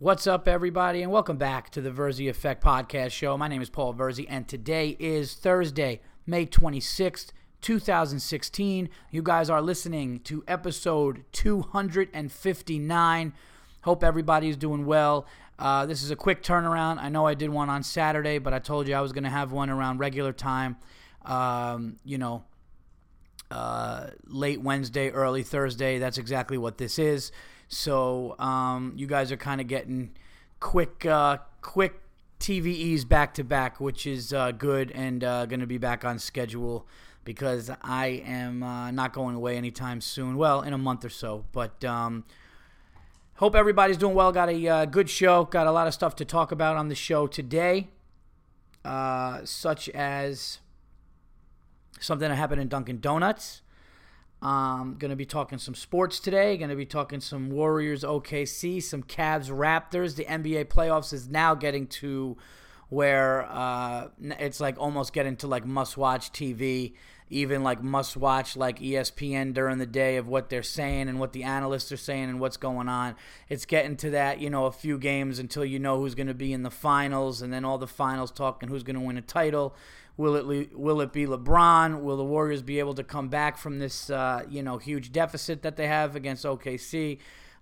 What's up, everybody, and welcome back to the Verzi Effect Podcast Show. My name is Paul Verzi, and today is Thursday, May 26th, 2016. You guys are listening to episode 259. Hope everybody's doing well. Uh, this is a quick turnaround. I know I did one on Saturday, but I told you I was going to have one around regular time. Um, you know, uh, late Wednesday, early Thursday. That's exactly what this is. So um, you guys are kind of getting quick, uh, quick TVEs back to back, which is uh, good and uh, going to be back on schedule because I am uh, not going away anytime soon. Well, in a month or so, but. Um, hope everybody's doing well. Got a uh, good show. Got a lot of stuff to talk about on the show today, uh, such as something that happened in Dunkin' Donuts. Um, going to be talking some sports today. Going to be talking some Warriors OKC, some Cavs Raptors. The NBA playoffs is now getting to where uh, it's like almost getting to like must watch TV, even like must watch like ESPN during the day of what they're saying and what the analysts are saying and what's going on. It's getting to that, you know, a few games until you know who's going to be in the finals and then all the finals talking who's going to win a title. Will it will it be LeBron? Will the Warriors be able to come back from this uh, you know huge deficit that they have against OKC?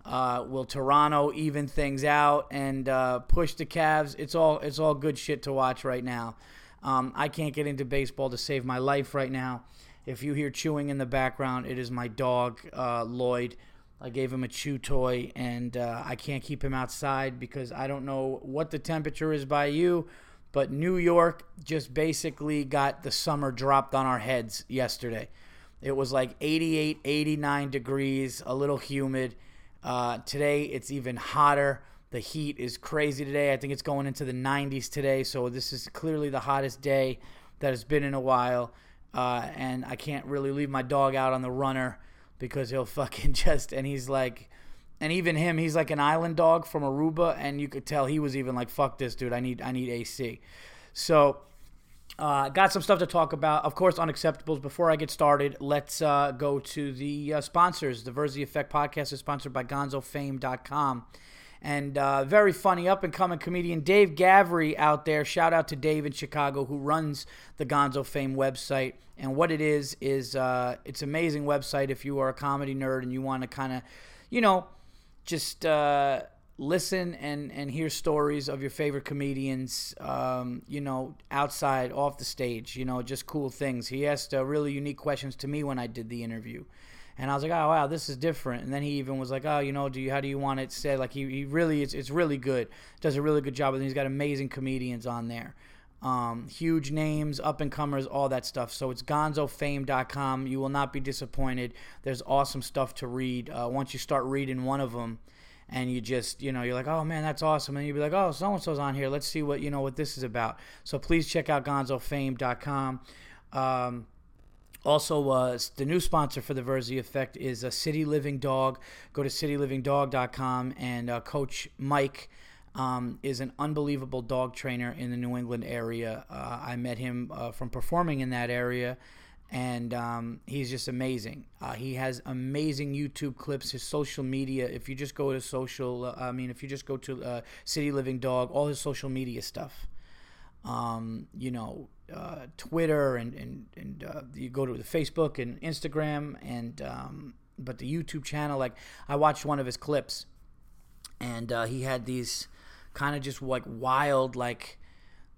Uh, will Toronto even things out and uh, push the Cavs? It's all it's all good shit to watch right now. Um, I can't get into baseball to save my life right now. If you hear chewing in the background, it is my dog uh, Lloyd. I gave him a chew toy, and uh, I can't keep him outside because I don't know what the temperature is by you but New York just basically got the summer dropped on our heads yesterday. It was like 88, 89 degrees, a little humid. Uh, today it's even hotter. The heat is crazy today. I think it's going into the 90s today. So this is clearly the hottest day that has been in a while. Uh, and I can't really leave my dog out on the runner because he'll fucking just, and he's like, and even him, he's like an island dog from Aruba, and you could tell he was even like, "Fuck this, dude! I need I need AC." So, uh, got some stuff to talk about. Of course, unacceptables. Before I get started, let's uh, go to the uh, sponsors. The Verzi Effect podcast is sponsored by GonzoFame.com. And uh, very funny up and coming comedian Dave Gavry out there. Shout out to Dave in Chicago who runs the Gonzo Fame website. And what it is is uh, it's amazing website if you are a comedy nerd and you want to kind of, you know, just uh, listen and, and hear stories of your favorite comedians, um, you know, outside, off the stage, you know, just cool things. He asked uh, really unique questions to me when I did the interview. And I was like, oh, wow, this is different. And then he even was like, oh, you know, do you, how do you want it said? Like, he, he really, it's, it's really good. Does a really good job. And he's got amazing comedians on there. Um, huge names, up and comers, all that stuff. So it's gonzofame.com. You will not be disappointed. There's awesome stuff to read. Uh, once you start reading one of them, and you just you know you're like oh man that's awesome and you'll be like oh so and so's on here let's see what you know what this is about so please check out gonzofame.com um, also, uh, the new sponsor for the Verzi Effect is a City Living Dog. Go to citylivingdog.com and uh, Coach Mike um, is an unbelievable dog trainer in the New England area. Uh, I met him uh, from performing in that area, and um, he's just amazing. Uh, he has amazing YouTube clips. His social media, if you just go to social, uh, I mean, if you just go to uh, City Living Dog, all his social media stuff. Um, you know, uh, Twitter and and and you go to the Facebook and Instagram and um, but the YouTube channel. Like I watched one of his clips, and he had these kind of just like wild, like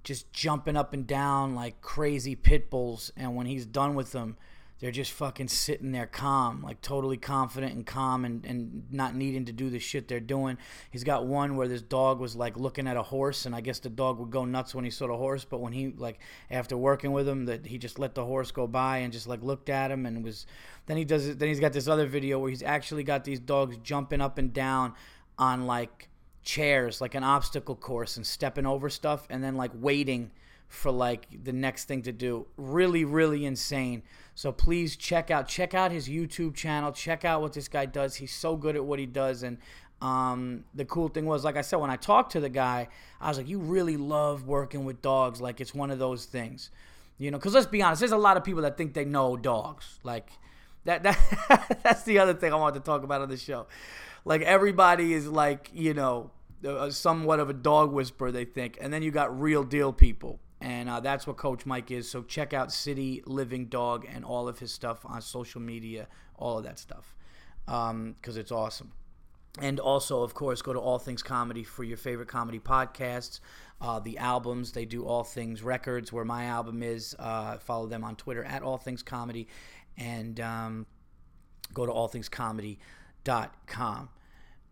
just jumping up and down like crazy pit bulls. And when he's done with them, they're just fucking sitting there calm, like totally confident and calm and, and not needing to do the shit they're doing. He's got one where this dog was like looking at a horse, and I guess the dog would go nuts when he saw the horse, but when he like after working with him, that he just let the horse go by and just like looked at him and was. Then he does it. Then he's got this other video where he's actually got these dogs jumping up and down on like chairs like an obstacle course and stepping over stuff and then like waiting for like the next thing to do. Really really insane. So please check out check out his youtube channel. Check out what this guy does. He's so good at what he does and um, the cool thing was like i said when i talked to the guy i was like you really love working with dogs. Like it's one of those things. You know because let's be honest there's a lot of people that think they know dogs. Like that, that that's the other thing i wanted to talk about on the show. Like everybody is like you know uh, somewhat of a dog whisperer, they think, and then you got real deal people, and uh, that's what Coach Mike is. So check out City Living Dog and all of his stuff on social media, all of that stuff, because um, it's awesome. And also, of course, go to All Things Comedy for your favorite comedy podcasts. Uh, the albums, they do All Things Records, where my album is. Uh, follow them on Twitter at All Things Comedy. And um, go to allthingscomedy.com.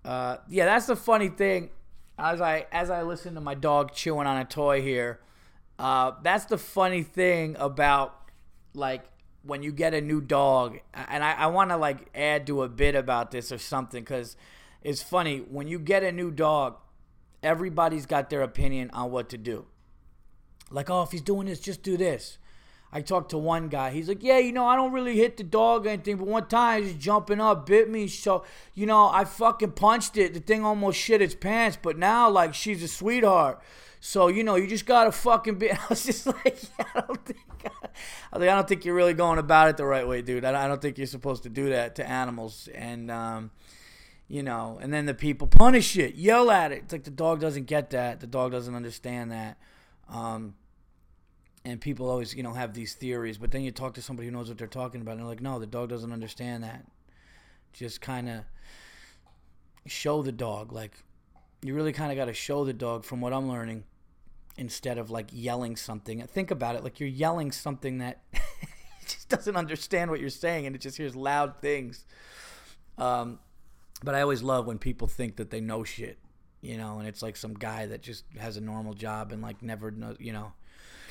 Uh, yeah, that's the funny thing. As I as I listen to my dog chewing on a toy here, uh, that's the funny thing about like when you get a new dog, and I, I want to like add to a bit about this or something because it's funny when you get a new dog, everybody's got their opinion on what to do. Like, oh, if he's doing this, just do this. I talked to one guy. He's like, yeah, you know, I don't really hit the dog or anything, but one time he's jumping up, bit me. So, you know, I fucking punched it. The thing almost shit its pants, but now, like, she's a sweetheart. So, you know, you just gotta fucking be. I was just like, yeah, I don't think. I, like, I don't think you're really going about it the right way, dude. I don't think you're supposed to do that to animals. And, um, you know, and then the people punish it, yell at it. It's like the dog doesn't get that. The dog doesn't understand that. Um, and people always, you know, have these theories, but then you talk to somebody who knows what they're talking about, and they're like, no, the dog doesn't understand that. Just kind of show the dog. Like, you really kind of got to show the dog, from what I'm learning, instead of like yelling something. Think about it like you're yelling something that just doesn't understand what you're saying, and it just hears loud things. Um, but I always love when people think that they know shit, you know, and it's like some guy that just has a normal job and like never know, you know.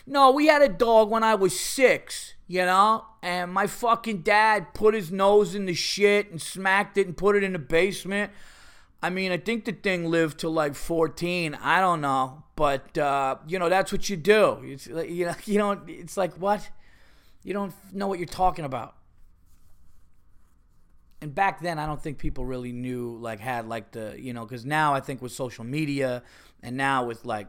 No, we had a dog when I was six, you know, and my fucking dad put his nose in the shit and smacked it and put it in the basement. I mean, I think the thing lived till like 14. I don't know, but uh, you know, that's what you do. It's you know, you don't. It's like what? You don't know what you're talking about and back then I don't think people really knew like had like the you know because now I think with social media and now with like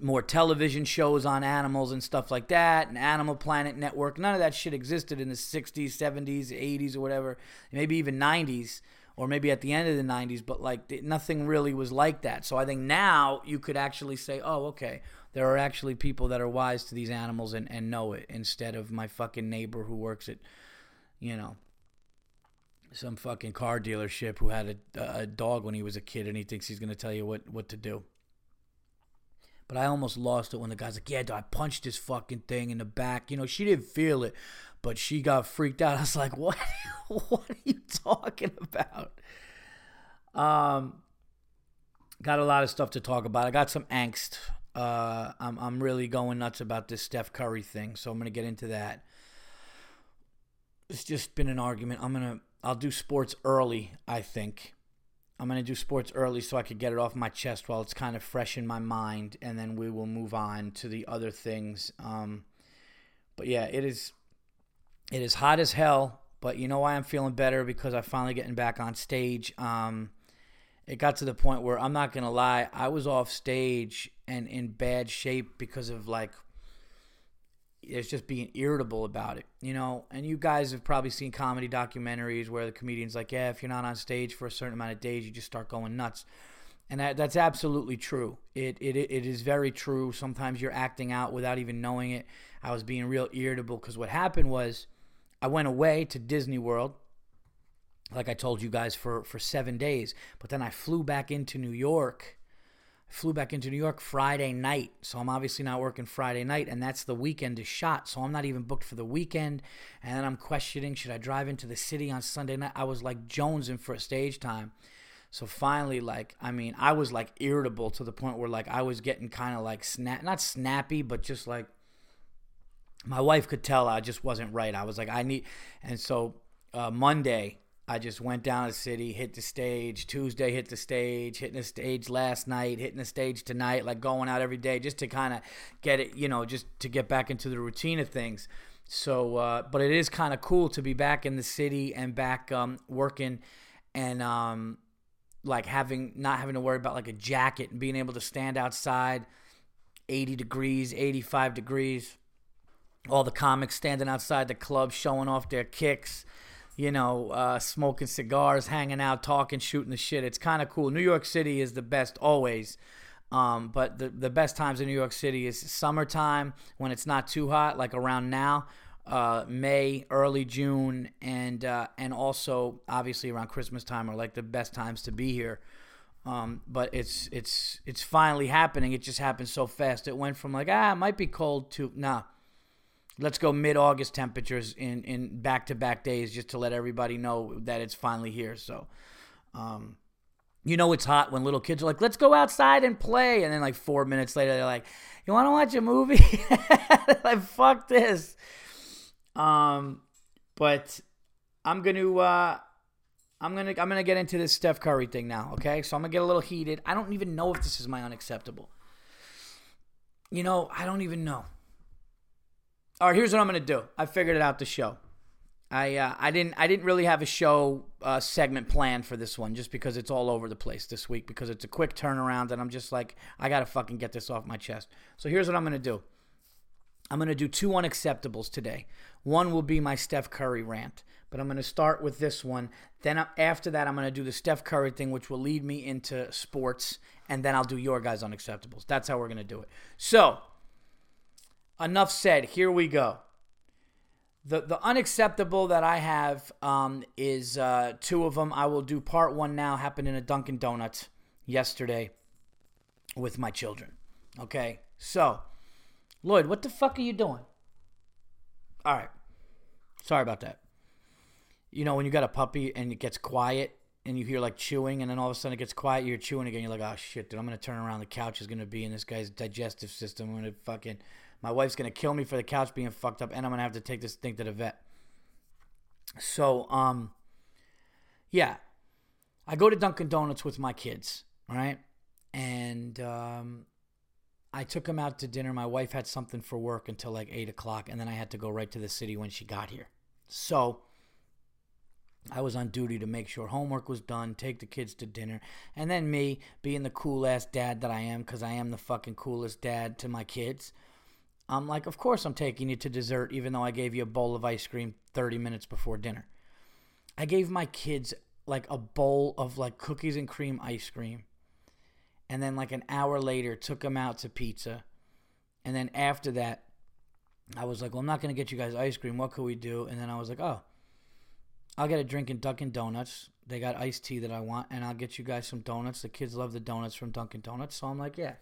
more television shows on animals and stuff like that and Animal Planet Network none of that shit existed in the 60s 70s 80s or whatever maybe even 90s or maybe at the end of the 90s but like nothing really was like that so I think now you could actually say oh okay there are actually people that are wise to these animals and, and know it instead of my fucking neighbor who works at you know some fucking car dealership who had a, a dog when he was a kid and he thinks he's going to tell you what, what to do. But I almost lost it when the guy's like, yeah, dude, I punched this fucking thing in the back. You know, she didn't feel it, but she got freaked out. I was like, what? what are you talking about? Um, got a lot of stuff to talk about. I got some angst. Uh, I'm, I'm really going nuts about this Steph Curry thing, so I'm to get into that. It's just been an argument. I'm to I'll do sports early, I think. I'm going to do sports early so I could get it off my chest while it's kind of fresh in my mind, and then we will move on to the other things. Um, but yeah, it is it is hot as hell. But you know why I'm feeling better because I'm finally getting back on stage. Um, it got to the point where I'm not gonna lie, I was off stage and in bad shape because of like is just being irritable about it, you know. And you guys have probably seen comedy documentaries where the comedian's like, "Yeah, if you're not on stage for a certain amount of days, you just start going nuts." And that, that's absolutely true. It, it it is very true. Sometimes you're acting out without even knowing it. I was being real irritable because what happened was, I went away to Disney World, like I told you guys for for seven days, but then I flew back into New York flew back into New York Friday night. So I'm obviously not working Friday night, and that's the weekend is shot. So I'm not even booked for the weekend. And then I'm questioning should I drive into the city on Sunday night? I was like jonesing for a stage time. So finally, like, I mean, I was like irritable to the point where like I was getting kind of like snap, not snappy, but just like my wife could tell I just wasn't right. I was like, I need, and so uh, Monday I just went down to the city, hit the stage. Tuesday, hit the stage, hitting the stage last night, hitting the stage tonight, like going out every day just to kind of get it, you know, just to get back into the routine of things. So, uh, but it is kind of cool to be back in the city and back um, working and um, like having, not having to worry about like a jacket and being able to stand outside 80 degrees, 85 degrees. All the comics standing outside the club showing off their kicks you know, uh, smoking cigars, hanging out, talking, shooting the shit. It's kind of cool. New York City is the best always. Um, but the, the best times in New York City is summertime when it's not too hot, like around now, uh, May, early June, and uh, and also obviously around Christmas time are like the best times to be here. Um, but it's it's it's finally happening. It just happened so fast. It went from like ah, it might be cold to nah. Let's go mid August temperatures in in back to back days just to let everybody know that it's finally here. So, um, you know it's hot when little kids are like, "Let's go outside and play," and then like four minutes later they're like, "You want to watch a movie?" like fuck this. Um, but I'm gonna uh, I'm gonna I'm gonna get into this Steph Curry thing now. Okay, so I'm gonna get a little heated. I don't even know if this is my unacceptable. You know, I don't even know. All right, here's what I'm gonna do. I figured it out. The show. I uh, I didn't I didn't really have a show uh, segment planned for this one just because it's all over the place this week because it's a quick turnaround and I'm just like I gotta fucking get this off my chest. So here's what I'm gonna do. I'm gonna do two unacceptables today. One will be my Steph Curry rant, but I'm gonna start with this one. Then after that, I'm gonna do the Steph Curry thing, which will lead me into sports, and then I'll do your guys' unacceptables. That's how we're gonna do it. So enough said. Here we go. The, the unacceptable that I have um, is uh, two of them. I will do part one now. Happened in a Dunkin' Donuts yesterday with my children. Okay, so Lloyd, what the fuck are you doing? All right, sorry about that. You know when you got a puppy and it gets quiet and you hear like chewing and then all of a sudden it gets quiet, you're chewing again. You're like, oh shit, dude, I'm gonna turn around. The couch is gonna be in this guy's digestive system. I'm gonna fucking my wife's gonna kill me for the couch being fucked up, and I'm gonna have to take this thing to the vet. So, um, yeah, I go to Dunkin' Donuts with my kids, right? And um, I took them out to dinner. My wife had something for work until like eight o'clock, and then I had to go right to the city when she got here. So I was on duty to make sure homework was done, take the kids to dinner, and then me being the cool ass dad that I am, because I am the fucking coolest dad to my kids. I'm like, of course I'm taking you to dessert, even though I gave you a bowl of ice cream 30 minutes before dinner. I gave my kids like a bowl of like cookies and cream ice cream. And then like an hour later, took them out to pizza. And then after that, I was like, well, I'm not going to get you guys ice cream. What could we do? And then I was like, oh, I'll get a drink in Dunkin' Donuts. They got iced tea that I want, and I'll get you guys some donuts. The kids love the donuts from Dunkin' Donuts, so I'm like, yeah.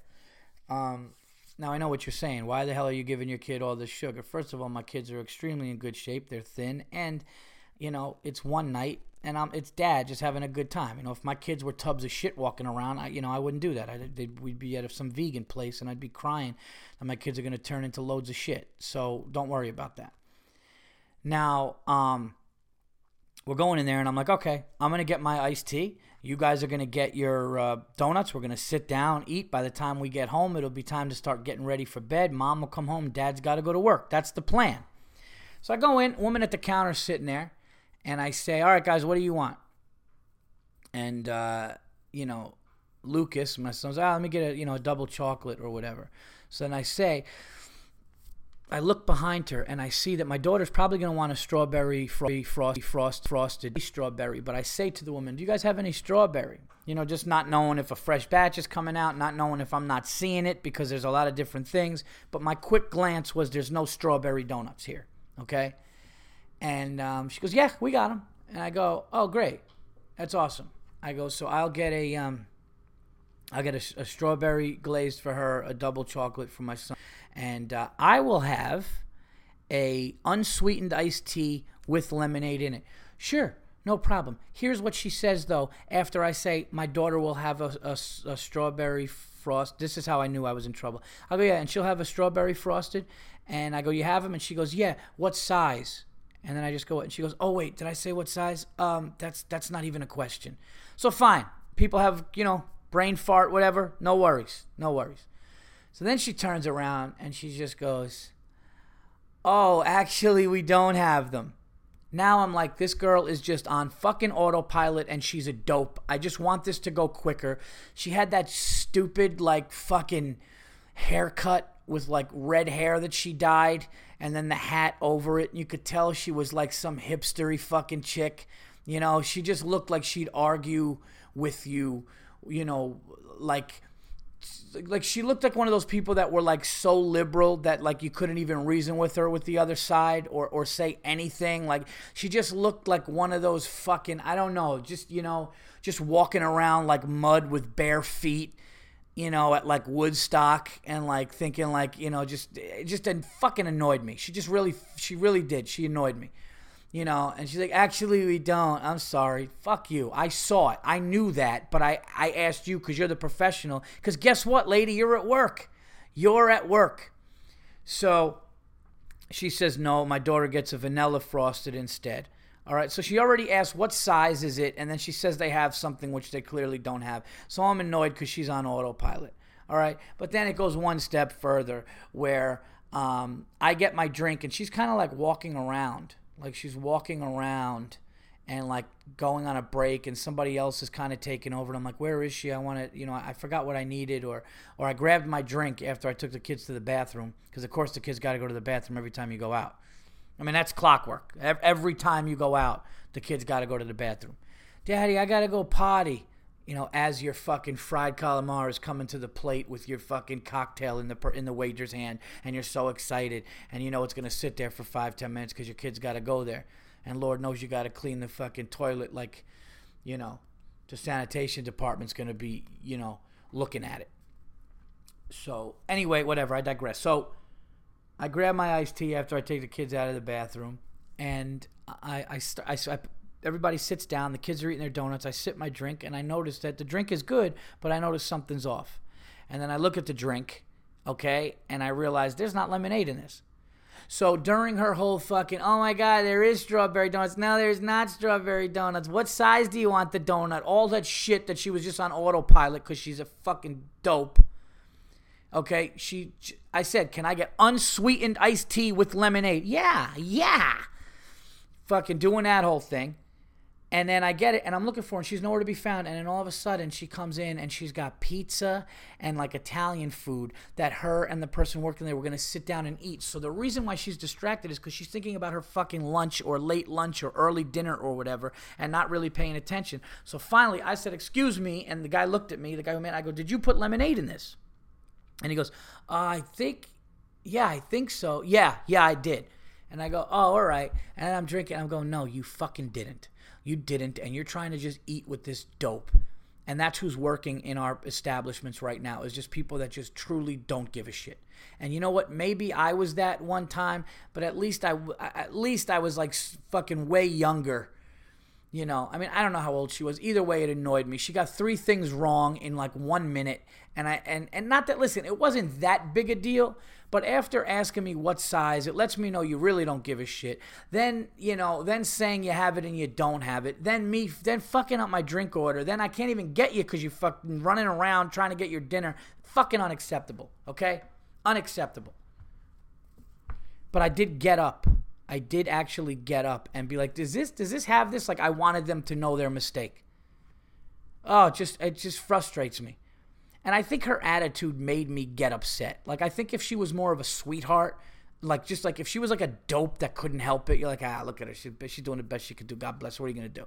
Um, now I know what you're saying. Why the hell are you giving your kid all this sugar? First of all, my kids are extremely in good shape. They're thin, and you know it's one night, and I'm it's dad just having a good time. You know, if my kids were tubs of shit walking around, I you know I wouldn't do that. I we'd be at some vegan place, and I'd be crying that my kids are going to turn into loads of shit. So don't worry about that. Now, um, we're going in there, and I'm like, okay, I'm gonna get my iced tea. You guys are going to get your uh, donuts. We're going to sit down, eat. By the time we get home, it'll be time to start getting ready for bed. Mom will come home. Dad's got to go to work. That's the plan. So I go in, woman at the counter sitting there, and I say, All right, guys, what do you want? And, uh, you know, Lucas, my son's, ah, let me get a, you know, a double chocolate or whatever. So then I say, I look behind her and I see that my daughter's probably going to want a strawberry frost, frost, frost, frosted strawberry. But I say to the woman, "Do you guys have any strawberry?" You know, just not knowing if a fresh batch is coming out, not knowing if I'm not seeing it because there's a lot of different things. But my quick glance was, "There's no strawberry donuts here." Okay, and um, she goes, "Yeah, we got them." And I go, "Oh, great, that's awesome." I go, "So I'll get a um, I'll get a, a strawberry glazed for her, a double chocolate for my son." and uh, I will have a unsweetened iced tea with lemonade in it. Sure, no problem. Here's what she says though. After I say my daughter will have a, a, a strawberry frost. This is how I knew I was in trouble. I go yeah, and she'll have a strawberry frosted. And I go, you have them? And she goes, yeah. What size? And then I just go, and she goes, oh wait, did I say what size? Um, that's that's not even a question. So fine. People have you know brain fart, whatever. No worries, no worries. So then she turns around and she just goes, Oh, actually, we don't have them. Now I'm like, this girl is just on fucking autopilot and she's a dope. I just want this to go quicker. She had that stupid, like, fucking haircut with like red hair that she dyed and then the hat over it. You could tell she was like some hipstery fucking chick. You know, she just looked like she'd argue with you, you know, like like she looked like one of those people that were like so liberal that like you couldn't even reason with her with the other side or or say anything. Like she just looked like one of those fucking I don't know just you know just walking around like mud with bare feet you know at like Woodstock and like thinking like you know just it just fucking annoyed me. She just really she really did. She annoyed me you know and she's like actually we don't. I'm sorry. Fuck you. I saw it. I knew that but i i asked you because you're the professional. Because guess what lady? You're at work. You're at work. So she says no my daughter gets a vanilla frosted instead. All right so she already asked what size is it? And then she says they have something which they clearly don't have. So i'm annoyed because she's on autopilot. All right but then it goes one step further where um, i get my drink and she's kind of like walking around like she's walking around and like going on a break and somebody else is kind of taking over and I'm like where is she? I want to you know I forgot what I needed or or I grabbed my drink after I took the kids to the bathroom. Because of course the kids got to go to the bathroom every time you go out. I mean that's clockwork. Every time you go out the kids got to go to the bathroom. Daddy I got to go potty you know, as your fucking fried calamari is coming to the plate with your fucking cocktail in the in the waiter's hand, and you're so excited, and you know it's gonna sit there for five ten minutes because your kid's got to go there, and Lord knows you got to clean the fucking toilet like, you know, the sanitation department's gonna be, you know, looking at it. So anyway, whatever. I digress. So I grab my iced tea after I take the kids out of the bathroom, and I I, st- I, I everybody sits down. The kids are eating their donuts. I sip my drink, and I notice that the drink is good, but I notice something's off. And then I look at the drink, okay, and I realize there's not lemonade in this. So during her whole fucking, oh my God, there is strawberry donuts. No, there's not strawberry donuts. What size do you want the donut? All that shit that she was just on autopilot because she's a fucking dope. Okay, she, I said, can I get unsweetened iced tea with lemonade? Yeah, yeah. Fucking doing that whole thing. And then I get it, and I'm looking for her, and she's nowhere to be found. And then all of a sudden, she comes in, and she's got pizza and like Italian food that her and the person working there were going to sit down and eat. So the reason why she's distracted is because she's thinking about her fucking lunch or late lunch or early dinner or whatever, and not really paying attention. So finally, I said, "Excuse me," and the guy looked at me. The guy who made, I go, "Did you put lemonade in this?" And he goes, uh, "I think, yeah, I think so. Yeah, yeah, I did." And I go, "Oh, all right." And I'm drinking. I'm going, "No, you fucking didn't." You didn't, and you're trying to just eat with this dope. And that's who's working in our establishments right now is just people that just truly don't give a shit. And you know what? Maybe I was that one time, but at least I at least I was like fucking way younger. You know, I mean, I don't know how old she was. Either way, it annoyed me. She got three things wrong in like one minute, and I and and not that. Listen, it wasn't that big a deal, but after asking me what size, it lets me know you really don't give a shit. Then, you know, then saying you have it and you don't have it. Then me, then fucking up my drink order. Then I can't even get you because you fucking running around trying to get your dinner. Fucking unacceptable, okay? Unacceptable. But I did get up. I did actually get up and be like, does this does this have this? Like I wanted them to know their mistake. Oh, just it just frustrates me. And I think her attitude made me get upset. Like, I think if she was more of a sweetheart, like, just like if she was like a dope that couldn't help it, you're like, ah, look at her. She, she's doing the best she could do. God bless. What are you to do?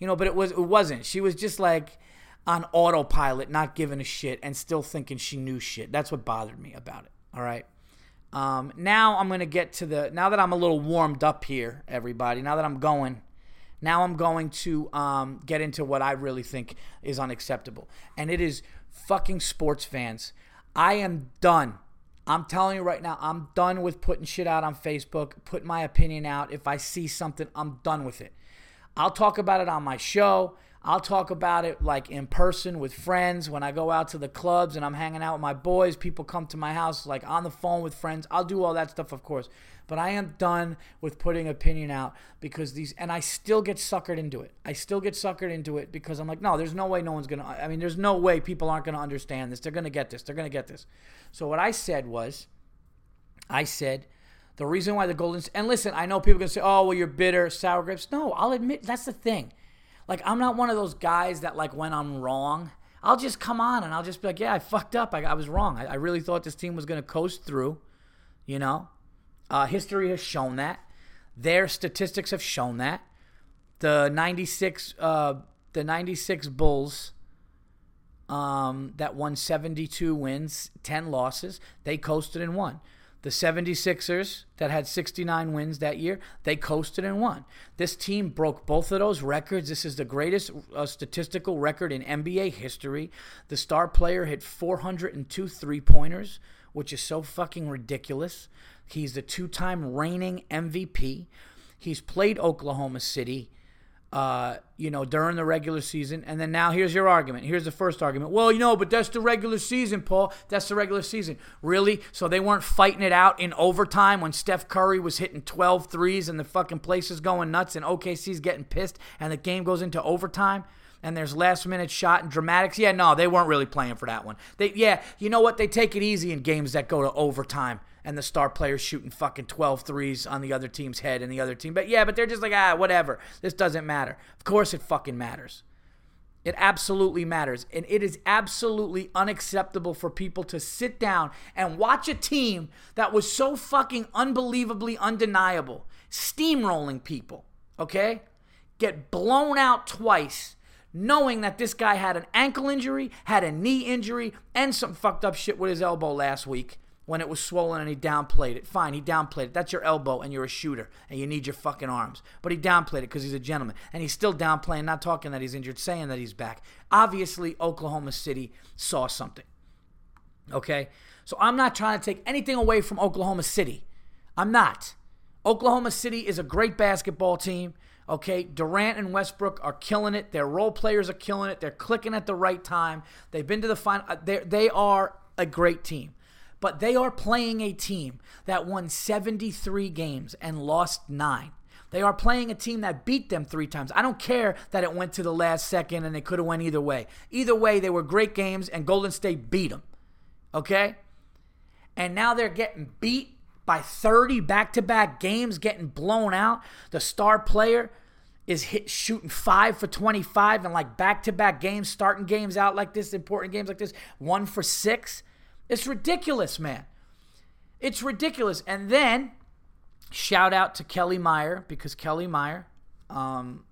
You know, but it, was, it wasn't. She was just like on autopilot, not giving a shit, and still thinking she knew shit. That's what bothered me about it. All right. Um, now I'm to get to the, now that I'm a little warmed up here, everybody, now that I'm going, now I'm going to um, get into what I really think is unacceptable. And it is fucking sports fans. I am done. I'm telling you right now, I'm done with putting shit out on Facebook, putting my opinion out. If I see something, I'm done with it. I'll talk about it on my show. I'll talk about it like in person with friends when I go out to the clubs and I'm hanging out with my boys. People come to my house like on the phone with friends. I'll do all that stuff, of course. But I am done with putting opinion out because these, and I still get suckered into it. I still get suckered into it because I'm like, no, there's no way no one's going to, I mean, there's no way people aren't going to understand this. They're going to get this. They're going to get this. So what I said was, I said, the reason why the Golden, and listen, I know people to say, oh, well, you're bitter, sour grapes. No, I'll admit that's the thing. Like, I'm not one of those guys that, like, when I'm wrong, I'll just come on and I'll just be like, yeah, I fucked up. I, I was wrong. I, I really thought this team was going to coast through, you know? Uh, history has shown that. Their statistics have shown that. The 96 uh, the 96 Bulls um, that won 72 wins, 10 losses, they coasted and won. The 76ers that had 69 wins that year, they coasted and won. This team broke both of those records. This is the greatest uh, statistical record in NBA history. The star player hit 402 three pointers, which is so fucking ridiculous. He's the two time reigning MVP. He's played Oklahoma City uh, you know, during the regular season. And then now here's your argument. Here's the first argument. Well, you know, but that's the regular season, Paul. That's the regular season. Really? So they weren't fighting it out in overtime when Steph Curry was hitting 12 threes and the fucking place is going nuts and OKC's getting pissed and the game goes into overtime? and there's last minute shot and dramatics. Yeah, no, they weren't really playing for that one. They yeah, you know what? They take it easy in games that go to overtime and the star players shooting fucking 12 threes on the other team's head and the other team. But yeah, but they're just like, ah, whatever. This doesn't matter. Of course it fucking matters. It absolutely matters. And it is absolutely unacceptable for people to sit down and watch a team that was so fucking unbelievably undeniable, steamrolling people, okay? Get blown out twice, knowing that this guy had an ankle injury, had a knee injury, and some fucked up shit with his elbow last week when it was swollen and he downplayed it. Fine, he downplayed it. That's your elbow and you're a shooter and you need your fucking arms. But he downplayed it because he's a gentleman. And he's still downplaying, not talking that he's injured, saying that he's back. Obviously, Oklahoma City saw something. Okay? So I'm not trying to take anything away from Oklahoma City. I'm not. Oklahoma City is a great basketball team. Okay, Durant and Westbrook are killing it. Their role players are killing it. They're clicking at the right time. They've been to the final. Uh, they they are a great team but they are playing a team that won 73 games and lost nine. They are playing a team that beat them three times. I don't care that it went to the last second and they could have went either way. Either way, they were great games and Golden State beat them. Okay? And now they're getting beat by 30 back-to-back games, getting blown out. The star player is hit shooting five for 25 and like back-to-back games, starting games out like this, important games like this, one for six. It's ridiculous, man. It's ridiculous. And then shout out to Kelly Meyer because Kelly Meyer, um,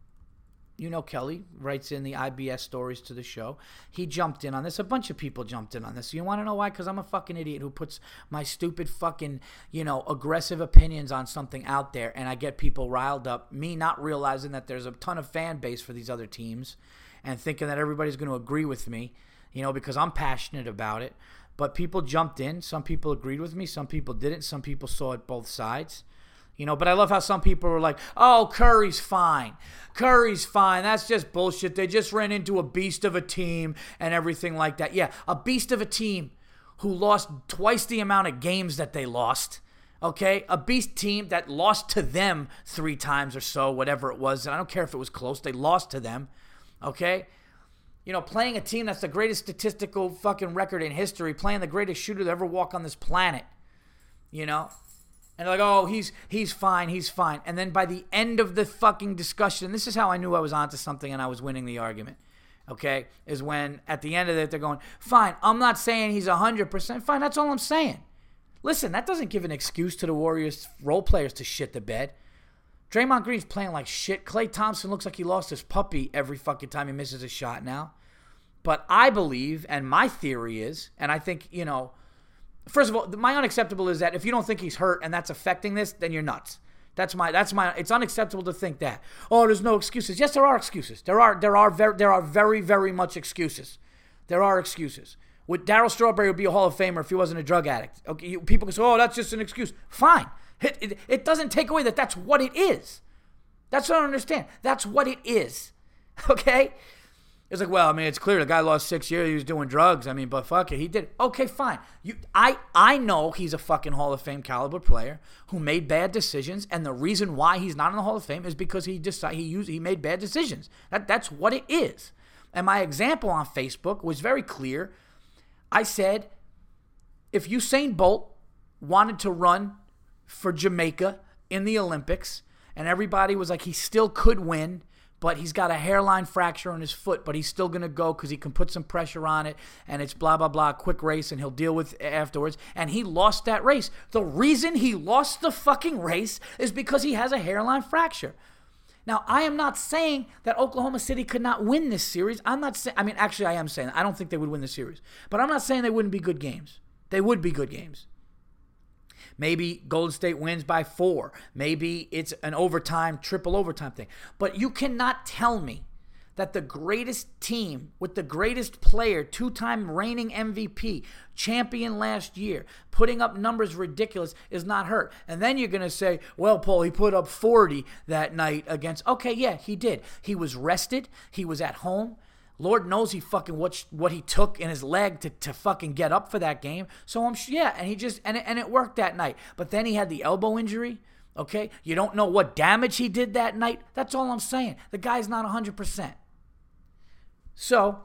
you know Kelly writes in the IBS stories to the show. He jumped in on this. A bunch of people jumped in on this. You want to know why? Because I'm a fucking idiot who puts my stupid fucking you know aggressive opinions on something out there, and I get people riled up. Me not realizing that there's a ton of fan base for these other teams, and thinking that everybody's going to agree with me, you know, because I'm passionate about it. But people jumped in. Some people agreed with me. Some people didn't. Some people saw it both sides. You know, but I love how some people were like, oh, Curry's fine. Curry's fine. That's just bullshit. They just ran into a beast of a team and everything like that. Yeah, a beast of a team who lost twice the amount of games that they lost. Okay, a beast team that lost to them three times or so, whatever it was. And I don't care if it was close, they lost to them. Okay, you know, playing a team that's the greatest statistical fucking record in history, playing the greatest shooter to ever walk on this planet. You know? And like, oh, he's he's fine, he's fine. And then by the end of the fucking discussion, this is how I knew I was onto something and I was winning the argument. Okay? Is when at the end of it they're going, fine, I'm not saying he's hundred percent fine, that's all I'm saying. Listen, that doesn't give an excuse to the Warriors role players to shit the bed. Draymond Green's playing like shit. Klay Thompson looks like he lost his puppy every fucking time he misses a shot now. But I believe, and my theory is, and I think, you know, first of all, my unacceptable is that if you don't think he's hurt and that's affecting this, then you're nuts. That's my that's my it's unacceptable to think that. Oh, there's no excuses. Yes, there are excuses. There are there are very there are very, very much excuses. There are excuses. Would Darryl Strawberry would be a Hall of Famer if he wasn't a drug addict? Okay, you, people can say, "Oh, that's just an excuse." Fine. It, it, it doesn't take away that that's what it is. That's what I understand. That's what it is. Okay? It's like, well, I mean, it's clear the guy lost six years. He was doing drugs. I mean, but fuck it, he did. Okay, fine. You, I, I know he's a fucking Hall of Fame caliber player who made bad decisions, and the reason why he's not in the Hall of Fame is because he decided he used he made bad decisions. That, that's what it is. And my example on Facebook was very clear. I said, if Usain Bolt wanted to run for Jamaica in the Olympics, and everybody was like, he still could win, but he's got a hairline fracture on his foot, but he's still going to go because he can put some pressure on it and it's blah, blah, blah, quick race and he'll deal with afterwards. And he lost that race. The reason he lost the fucking race is because he has a hairline fracture. Now, I am not saying that Oklahoma City could not win this series. I'm not saying, I mean, actually, I am saying, I don't think they would win the series, but I'm not saying they wouldn't be good games. They would be good games. Maybe Golden State wins by four. Maybe it's an overtime, triple overtime thing. But you cannot tell me that the greatest team with the greatest player, two time reigning MVP, champion last year, putting up numbers ridiculous, is not hurt. And then you're going to say, well, Paul, he put up 40 that night against. Okay, yeah, he did. He was rested, he was at home. Lord knows he fucking what what he took in his leg to, to fucking get up for that game. So I'm yeah, and he just and it, and it worked that night. But then he had the elbow injury. Okay, you don't know what damage he did that night. That's all I'm saying. The guy's not 100. percent So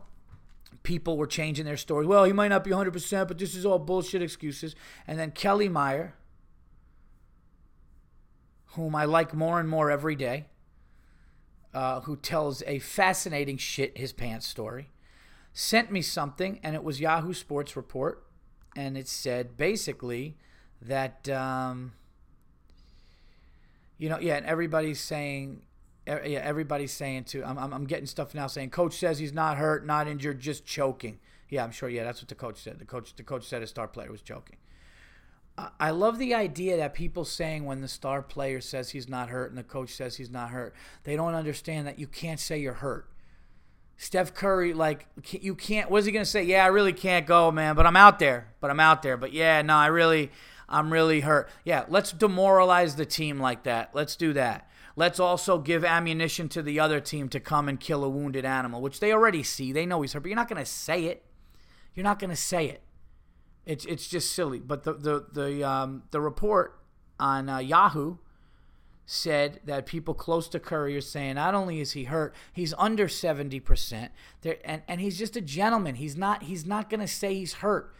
people were changing their stories. Well, he might not be 100, percent but this is all bullshit excuses. And then Kelly Meyer, whom I like more and more every day uh, who tells a fascinating shit his pants story, sent me something, and it was Yahoo Sports Report, and it said basically that um, you know, yeah, and everybody's saying. Yeah, everybody's saying too. I'm, I'm, I'm getting stuff now saying coach says he's not hurt, not injured, just choking. Yeah, I'm sure. Yeah, that's what the coach said. The coach, the coach said his star player was choking. I love the idea that people saying when the star player says he's not hurt and the coach says he's not hurt, they don't understand that you can't say you're hurt. Steph Curry, like, you can't, what is he going to say? Yeah, I really can't go, man, but I'm out there. But I'm out there. But yeah, no, I really, I'm really hurt. Yeah, let's demoralize the team like that. Let's do that. Let's also give ammunition to the other team to come and kill a wounded animal, which they already see. They know he's hurt, but you're not going to say it. You're not going to say it. It's it's just silly. But the the the um, the report on uh, Yahoo said that people close to Curry are saying not only is he hurt, he's under seventy percent. There And and he's just a gentleman. He's not he's not gonna say he's hurt.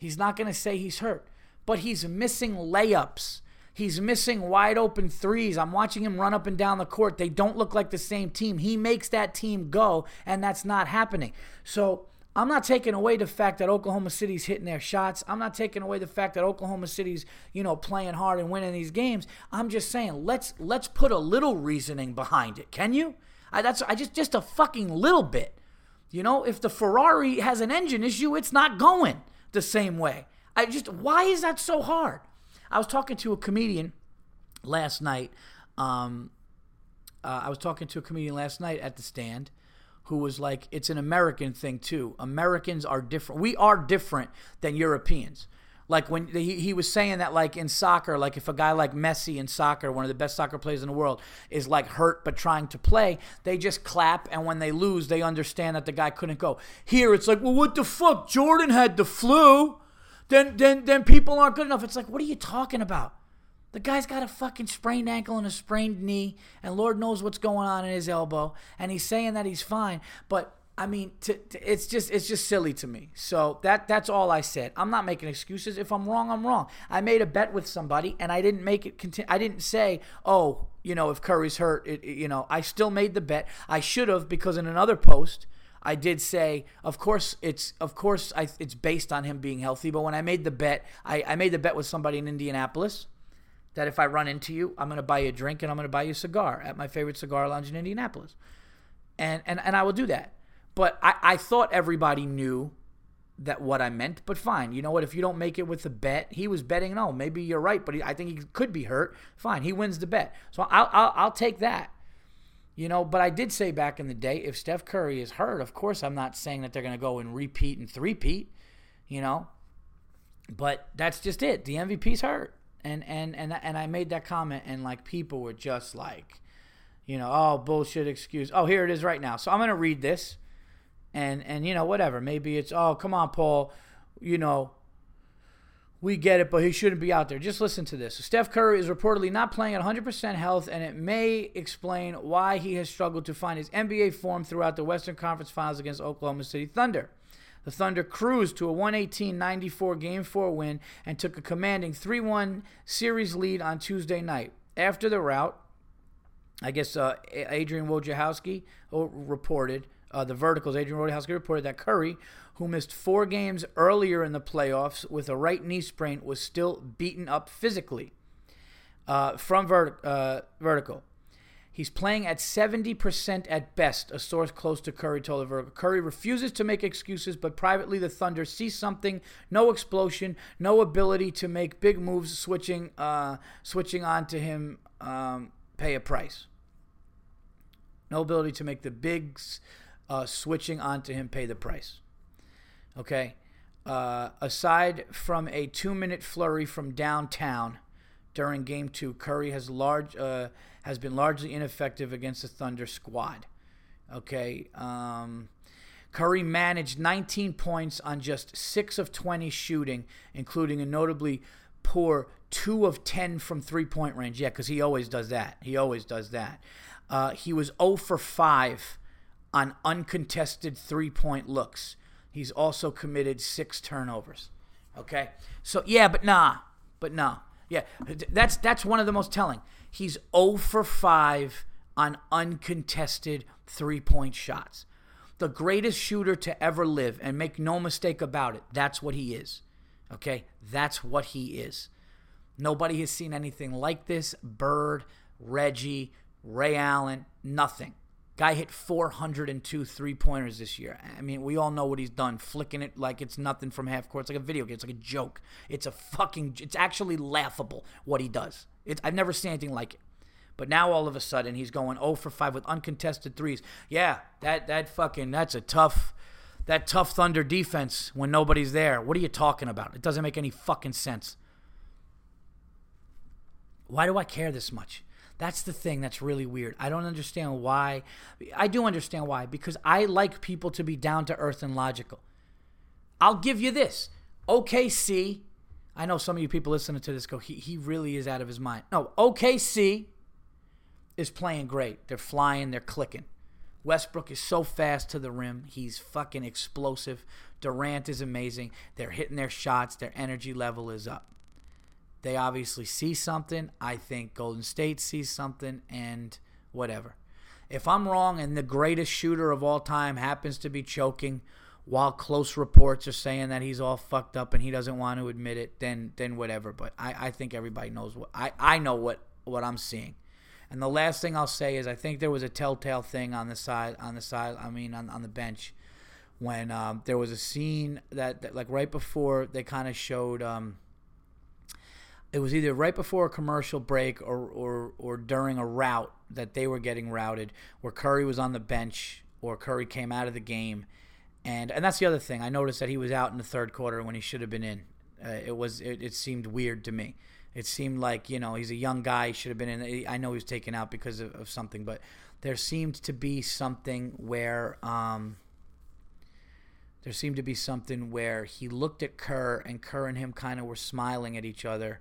He's not gonna say he's hurt. But he's missing layups. He's missing wide open threes. I'm watching him run up and down the court. They don't look like the same team. He makes that team go, and that's not happening. So I'm not taking away the fact that Oklahoma City's hitting their shots. I'm not taking away the fact that Oklahoma City's, you know, playing hard and winning these games. I'm just saying let's let's put a little reasoning behind it. Can you? I, that's I just just a fucking little bit. You know, if the Ferrari has an engine issue, it's not going the same way. I just why is that so hard? I was talking to a comedian last night. Um, uh, I was talking to a comedian last night at the stand who was like, it's an American thing too. Americans are different. We are different than Europeans. Like when he, he was saying that, like in soccer, like if a guy like Messi in soccer, one of the best soccer players in the world, is like hurt but trying to play, they just clap, and when they lose, they understand that the guy couldn't go. Here, it's like, well, what the fuck? Jordan had the flu. Then, then, then people aren't good enough. It's like, what are you talking about? The guy's got a fucking sprained ankle and a sprained knee, and Lord knows what's going on in his elbow, and he's saying that he's fine. But I mean, to, to, it's just it's just silly to me. So that that's all I said. I'm not making excuses. If I'm wrong, I'm wrong. I made a bet with somebody, and I didn't make it. I didn't say, oh, you know, if Curry's hurt, it, it, you know, I still made the bet. I should have because in another post. I did say, of course, it's of course I, it's based on him being healthy. But when I made the bet, I, I made the bet with somebody in Indianapolis, that if I run into you, I'm going to buy you a drink and I'm going to buy you a cigar at my favorite cigar lounge in Indianapolis. And, and, and I will do that. But I, I thought everybody knew that what I meant, but fine. You know what? If you don't make it with the bet, he was betting, no, maybe you're right, but he, I think he could be hurt. Fine. He wins the bet. So I'll, I'll, I'll take that. You know, but I did say back in the day, if Steph Curry is hurt, of course I'm not saying that they're going to go and repeat and three-peat, you know. But that's just it. The MVP's hurt and and and and I made that comment, and like people were just like, you know, oh bullshit excuse. Oh, here it is right now. So I'm gonna read this, and and you know whatever. Maybe it's oh come on Paul, you know. We get it, but he shouldn't be out there. Just listen to this. Steph Curry is reportedly not playing at 100% health, and it may explain why he has struggled to find his NBA form throughout the Western Conference Finals against Oklahoma City Thunder. The Thunder cruised to a 118 94 Game 4 win and took a commanding 3 1 series lead on Tuesday night. After the rout, I guess uh, Adrian Wojnarowski reported uh, the verticals. Adrian Wojnarowski reported that Curry, who missed four games earlier in the playoffs with a right knee sprain, was still beaten up physically. Uh, from vert- uh, vertical. He's playing at 70% at best, a source close to Curry told Vertical. Curry refuses to make excuses, but privately the Thunder see something, no explosion, no ability to make big moves, switching uh, switching on to him, um, pay a price. No ability to make the bigs, uh, switching on to him, pay the price. Okay? Uh, aside from a two minute flurry from downtown, during Game Two, Curry has large uh, has been largely ineffective against the Thunder squad. Okay, um, Curry managed 19 points on just six of 20 shooting, including a notably poor two of 10 from three point range. Yeah, because he always does that. He always does that. Uh, he was 0 for 5 on uncontested three point looks. He's also committed six turnovers. Okay, so yeah, but nah, but nah. Yeah, that's that's one of the most telling. He's 0 for 5 on uncontested three-point shots. The greatest shooter to ever live, and make no mistake about it, that's what he is. Okay? That's what he is. Nobody has seen anything like this. Bird, Reggie, Ray Allen, nothing. Guy hit 402 three pointers this year. I mean, we all know what he's done, flicking it like it's nothing from half court. It's like a video game. It's like a joke. It's a fucking. It's actually laughable what he does. It's I've never seen anything like it. But now all of a sudden he's going 0 for 5 with uncontested threes. Yeah, that that fucking that's a tough that tough Thunder defense when nobody's there. What are you talking about? It doesn't make any fucking sense. Why do I care this much? That's the thing that's really weird. I don't understand why. I do understand why because I like people to be down to earth and logical. I'll give you this. OKC, I know some of you people listening to this go, he, he really is out of his mind. No, OKC is playing great. They're flying, they're clicking. Westbrook is so fast to the rim. He's fucking explosive. Durant is amazing. They're hitting their shots. Their energy level is up. They obviously see something. I think Golden State sees something and whatever. If I'm wrong and the greatest shooter of all time happens to be choking while close reports are saying that he's all fucked up and he doesn't want to admit it, then then whatever. But I, I think everybody knows what I, I know what, what I'm seeing. And the last thing I'll say is I think there was a telltale thing on the side on the side I mean on, on the bench when um, there was a scene that, that like right before they kind of showed um, it was either right before a commercial break or, or, or during a route that they were getting routed where Curry was on the bench or Curry came out of the game. And, and that's the other thing. I noticed that he was out in the third quarter when he should have been in. Uh, it was it, it seemed weird to me. It seemed like you know he's a young guy, he should have been in. I know he was taken out because of, of something, but there seemed to be something where um, there seemed to be something where he looked at Kerr and Kerr and him kind of were smiling at each other,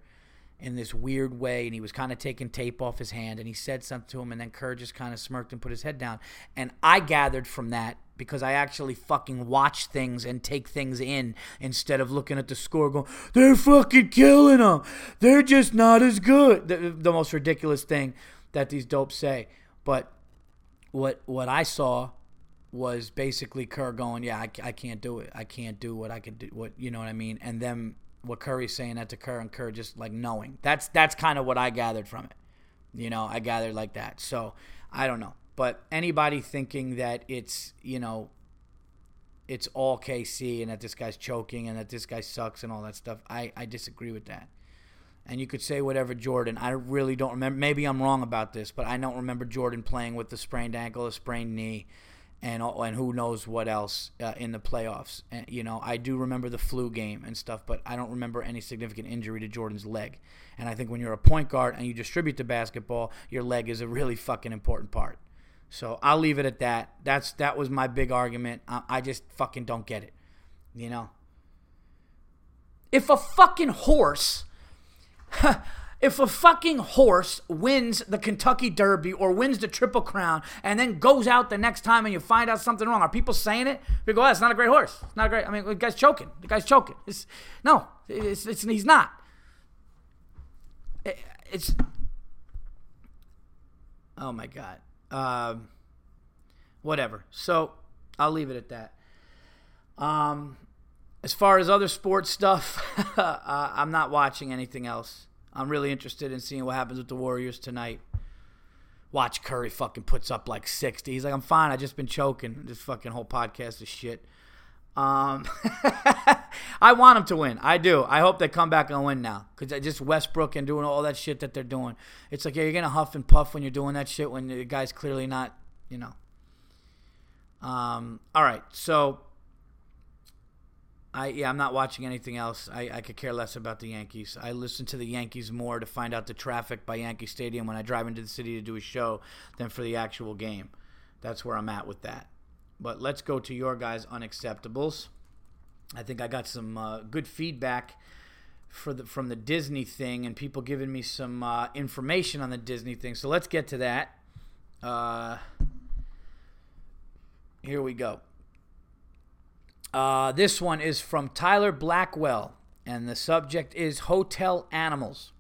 in this weird way, and he was kind of taking tape off his hand, and he said something to him, and then Kerr just kind of smirked and put his head down. And I gathered from that because I actually fucking watch things and take things in instead of looking at the score going, they're fucking killing them. They're just not as good. The, the most ridiculous thing that these dopes say. But what what I saw was basically Kerr going, yeah, I, I can't do it. I can't do what I could do. What you know what I mean? And them what Curry's saying that to Kerr and Kerr just like knowing. That's that's kind of what I gathered from it. You know, I gathered like that. So I don't know. But anybody thinking that it's, you know, it's all KC and that this guy's choking and that this guy sucks and all that stuff, I, I disagree with that. And you could say whatever Jordan. I really don't remember. Maybe I'm wrong about this, but I don't remember Jordan playing with the sprained ankle, a sprained knee and and who knows what else uh, in the playoffs. And, you know, I do remember the flu game and stuff, but I don't remember any significant injury to Jordan's leg. And I think when you're a point guard and you distribute the basketball, your leg is a really fucking important part. So I'll leave it at that. That's that was my big argument. I, I just fucking don't get it. You know, if a fucking horse If a fucking horse wins the Kentucky Derby or wins the Triple Crown and then goes out the next time and you find out something wrong, are people saying it? We go, oh, it's not a great horse. It's not a great. I mean, the guy's choking. The guy's choking. It's, no, it's, it's, he's not. It, it's Oh my god. Um, whatever. So I'll leave it at that. Um, as far as other sports stuff, uh, I'm not watching anything else. I'm really interested in seeing what happens with the Warriors tonight. Watch Curry fucking puts up like 60. He's like, I'm fine. I just been choking. This fucking whole podcast is shit. Um, I want them to win. I do. I hope they come back and win now because just Westbrook and doing all that shit that they're doing. It's like yeah, you're gonna huff and puff when you're doing that shit when the guy's clearly not, you know. Um. All right. So. I yeah, I'm not watching anything else. I, I could care less about the Yankees. I listen to the Yankees more to find out the traffic by Yankee Stadium when I drive into the city to do a show than for the actual game. That's where I'm at with that. But let's go to your guys' unacceptables. I think I got some uh, good feedback for the from the Disney thing, and people giving me some uh, information on the Disney thing. So let's get to that. Uh, here we go. Uh, this one is from Tyler Blackwell, and the subject is hotel animals.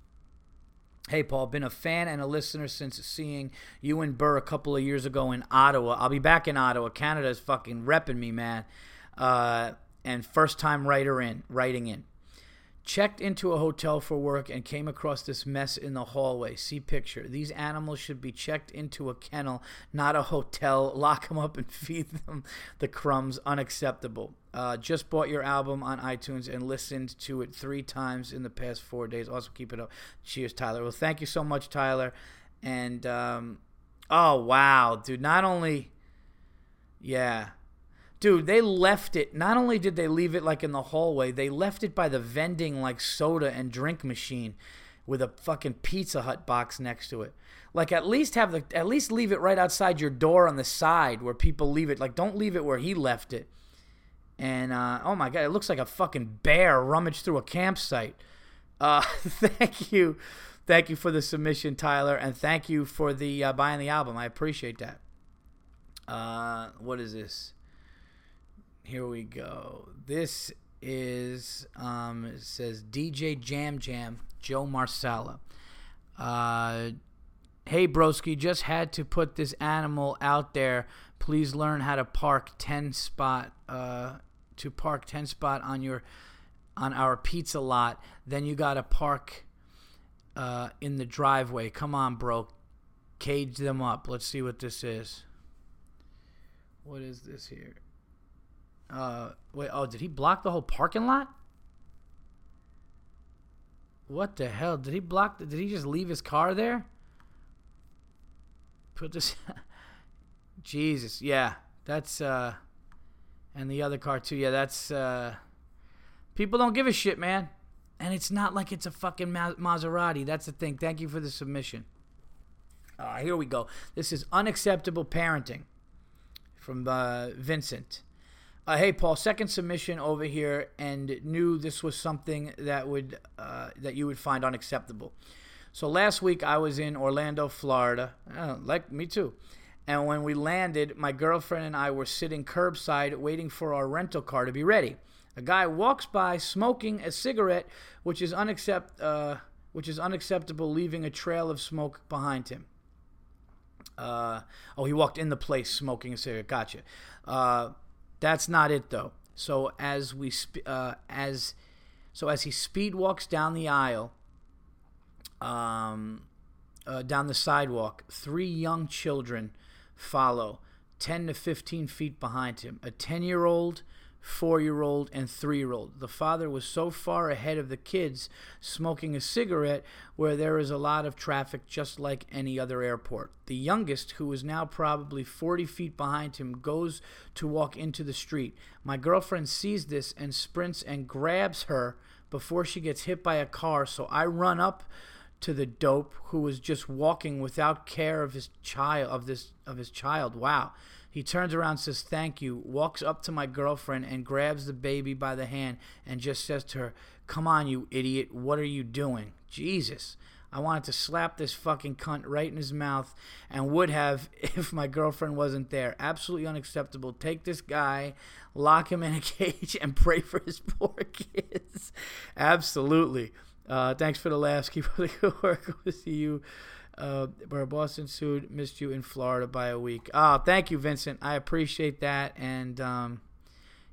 Hey, Paul, been a fan and a listener since seeing you and Burr a couple of years ago in Ottawa. I'll be back in Ottawa. Canada is fucking repping me, man. Uh, and first time writer in, writing in. Checked into a hotel for work and came across this mess in the hallway. See picture. These animals should be checked into a kennel, not a hotel. Lock them up and feed them the crumbs. Unacceptable. Uh, just bought your album on iTunes and listened to it three times in the past four days. Also, keep it up. Cheers, Tyler. Well, thank you so much, Tyler. And, um, oh, wow, dude. Not only, yeah dude they left it not only did they leave it like in the hallway they left it by the vending like soda and drink machine with a fucking pizza hut box next to it like at least have the at least leave it right outside your door on the side where people leave it like don't leave it where he left it and uh, oh my god it looks like a fucking bear rummaged through a campsite uh, thank you thank you for the submission tyler and thank you for the uh, buying the album i appreciate that uh, what is this here we go. This is um, it says DJ Jam Jam Joe Marsala. Uh, hey broski, just had to put this animal out there. Please learn how to park ten spot uh, to park ten spot on your on our pizza lot. Then you gotta park uh, in the driveway. Come on, bro. Cage them up. Let's see what this is. What is this here? Uh, wait. Oh, did he block the whole parking lot? What the hell? Did he block? The, did he just leave his car there? Put this. Jesus. Yeah. That's uh. And the other car too. Yeah. That's uh. People don't give a shit, man. And it's not like it's a fucking Maserati. That's the thing. Thank you for the submission. Uh, here we go. This is unacceptable parenting from uh, Vincent. Uh, hey Paul, second submission over here, and knew this was something that would uh, that you would find unacceptable. So last week I was in Orlando, Florida, uh, like me too. And when we landed, my girlfriend and I were sitting curbside waiting for our rental car to be ready. A guy walks by smoking a cigarette, which is unaccept, uh, which is unacceptable, leaving a trail of smoke behind him. Uh, oh, he walked in the place smoking a cigarette. Gotcha. Uh, that's not it though. So as we sp- uh, as so as he speed walks down the aisle, um, uh, down the sidewalk, three young children follow, ten to fifteen feet behind him. A ten-year-old, four year old, and three year old. The father was so far ahead of the kids smoking a cigarette where there is a lot of traffic just like any other airport. The youngest, who is now probably 40 feet behind him, goes to walk into the street. My girlfriend sees this and sprints and grabs her before she gets hit by a car, so I run up to the dope who was just walking without care of his child of this of his child. Wow. He turns around, says thank you, walks up to my girlfriend and grabs the baby by the hand and just says to her, Come on, you idiot, what are you doing? Jesus. I wanted to slap this fucking cunt right in his mouth and would have if my girlfriend wasn't there. Absolutely unacceptable. Take this guy, lock him in a cage, and pray for his poor kids. Absolutely. Uh, thanks for the laughs. Keep up the good work. We'll see you Uh, where Boston sued, missed you in Florida by a week. Oh, thank you, Vincent. I appreciate that. And um,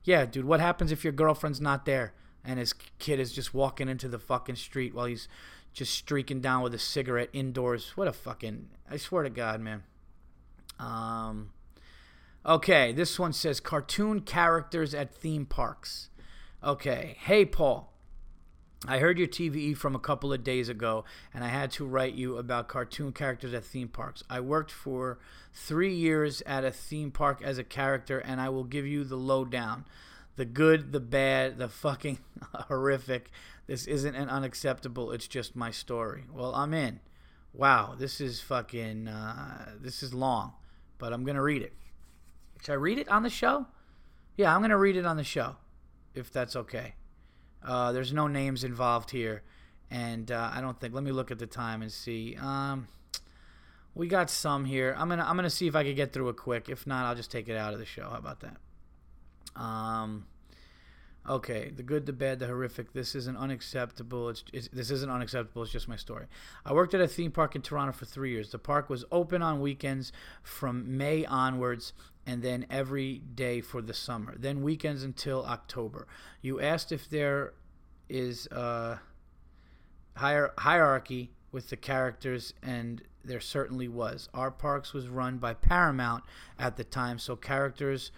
yeah, dude, what happens if your girlfriend's not there and his kid is just walking into the fucking street while he's just streaking down with a cigarette indoors? What a fucking. I swear to God, man. Um. Okay, this one says cartoon characters at theme parks. Okay, hey Paul. I heard your TVE from a couple of days ago, and I had to write you about cartoon characters at theme parks. I worked for three years at a theme park as a character, and I will give you the lowdown the good, the bad, the fucking horrific. This isn't an unacceptable, it's just my story. Well, I'm in. Wow, this is fucking, uh, this is long, but I'm going to read it. Should I read it on the show? Yeah, I'm going to read it on the show, if that's okay. Uh, there's no names involved here, and uh, I don't think. Let me look at the time and see. Um, we got some here. I'm gonna I'm gonna see if I can get through it quick. If not, I'll just take it out of the show. How about that? Um, okay, the good, the bad, the horrific. This isn't unacceptable. It's, it's, this isn't unacceptable. It's just my story. I worked at a theme park in Toronto for three years. The park was open on weekends from May onwards, and then every day for the summer. Then weekends until October. You asked if there is a hier- hierarchy with the characters, and there certainly was. Our parks was run by Paramount at the time, so characters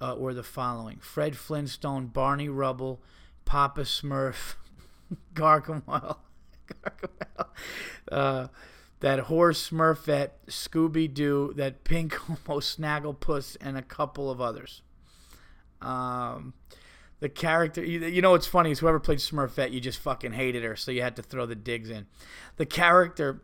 uh, were the following: Fred Flintstone, Barney Rubble, Papa Smurf, Gargamel, Gargamel. Uh, that horse Smurfette, Scooby Doo, that pink Homo Snagglepuss, and a couple of others. Um, the character, you, you know what's funny is whoever played Smurfette, you just fucking hated her, so you had to throw the digs in. The character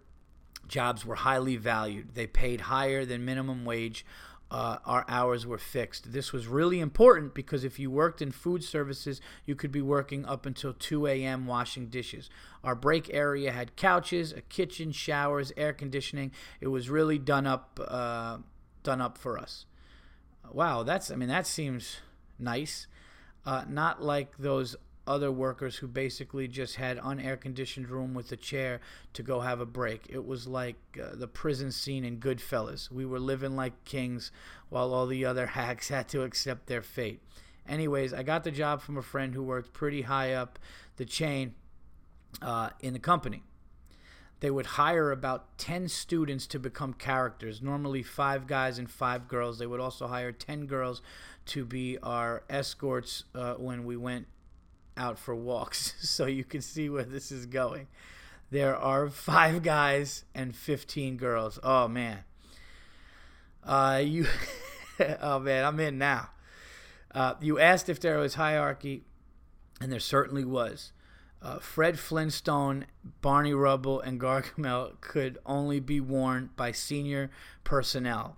jobs were highly valued. They paid higher than minimum wage uh, our hours were fixed. This was really important because if you worked in food services, you could be working up until 2 a.m. washing dishes. Our break area had couches, a kitchen, showers, air conditioning. It was really done up, uh, done up for us. Wow, that's I mean that seems nice. Uh, not like those other workers who basically just had unair conditioned room with a chair to go have a break. It was like uh, the prison scene in Goodfellas. We were living like kings while all the other hacks had to accept their fate. Anyways, I got the job from a friend who worked pretty high up the chain uh, in the company. They would hire about 10 students to become characters, normally five guys and five girls. They would also hire 10 girls to be our escorts uh, when we went out for walks so you can see where this is going. There are five guys and 15 girls. Oh, man. Uh, you, oh, man, I'm in now. Uh, you asked if there was hierarchy, and there certainly was. Uh, Fred Flintstone, Barney Rubble, and Gargamel could only be worn by senior personnel.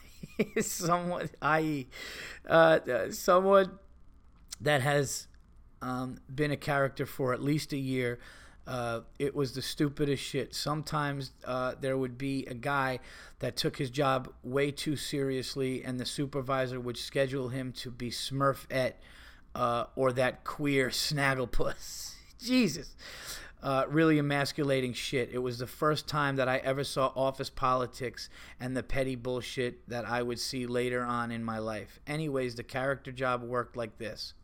someone, i.e., uh, someone that has um, been a character for at least a year. Uh, it was the stupidest shit. Sometimes uh, there would be a guy that took his job way too seriously, and the supervisor would schedule him to be Smurfette uh, or that queer Snagglepuss. Jesus. Uh, really emasculating shit. It was the first time that I ever saw office politics and the petty bullshit that I would see later on in my life. Anyways, the character job worked like this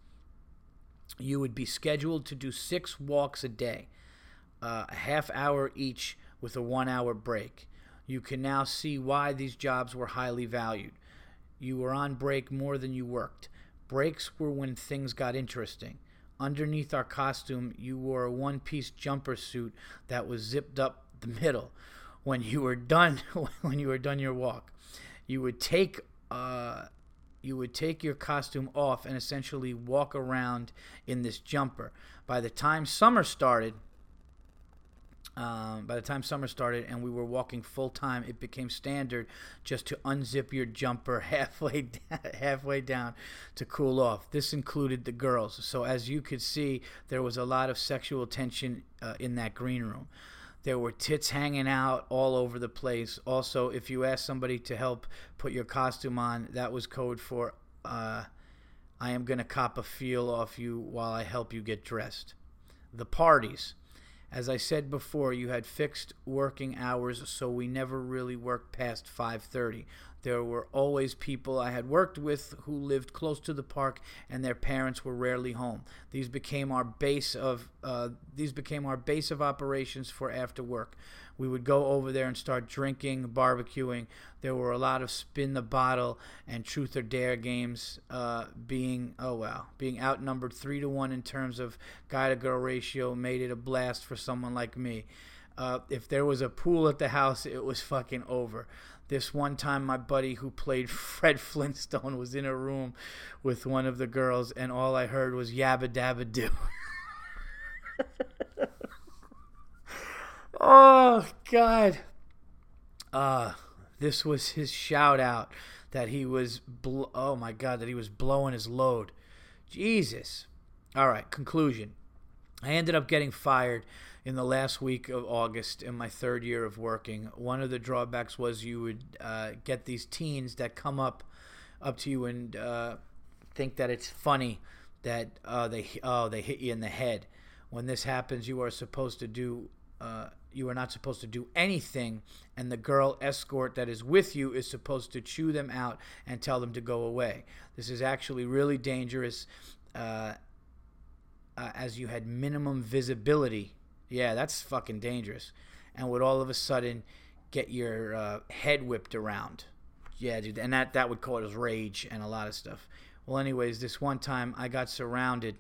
you would be scheduled to do six walks a day, uh, a half hour each with a one hour break. You can now see why these jobs were highly valued. You were on break more than you worked. Breaks were when things got interesting. Underneath our costume, you wore a one piece jumper suit that was zipped up the middle. When you were done, when you were done your walk, you would take uh, you would take your costume off and essentially walk around in this jumper. By the time summer started, um, by the time summer started and we were walking full time, it became standard just to unzip your jumper halfway halfway down to cool off. This included the girls, so as you could see, there was a lot of sexual tension uh, in that green room. There were tits hanging out all over the place. Also, if you asked somebody to help put your costume on, that was code for uh, I am going to cop a feel off you while I help you get dressed. The parties. As I said before, you had fixed working hours, so we never really worked past 5:30. There were always people I had worked with who lived close to the park, and their parents were rarely home. These became our base of uh, these became our base of operations for after work. We would go over there and start drinking, barbecuing. There were a lot of spin the bottle and truth or dare games. Uh, being oh well, being outnumbered three to one in terms of guy to girl ratio made it a blast for someone like me. Uh, if there was a pool at the house, it was fucking over. This one time, my buddy who played Fred Flintstone was in a room with one of the girls, and all I heard was yabba dabba do. oh, God. Uh, this was his shout out that he was, bl- oh my God, that he was blowing his load. Jesus. All right, conclusion. I ended up getting fired in the last week of August in my third year of working. One of the drawbacks was you would uh, get these teens that come up up to you and uh, think that it's funny that uh, they oh they hit you in the head. When this happens, you are supposed to do uh, you are not supposed to do anything, and the girl escort that is with you is supposed to chew them out and tell them to go away. This is actually really dangerous. Uh, uh, as you had minimum visibility yeah, that's fucking dangerous. And would all of a sudden get your uh, head whipped around. Yeah, dude, and that that would cause rage and a lot of stuff. Well, anyways, this one time I got surrounded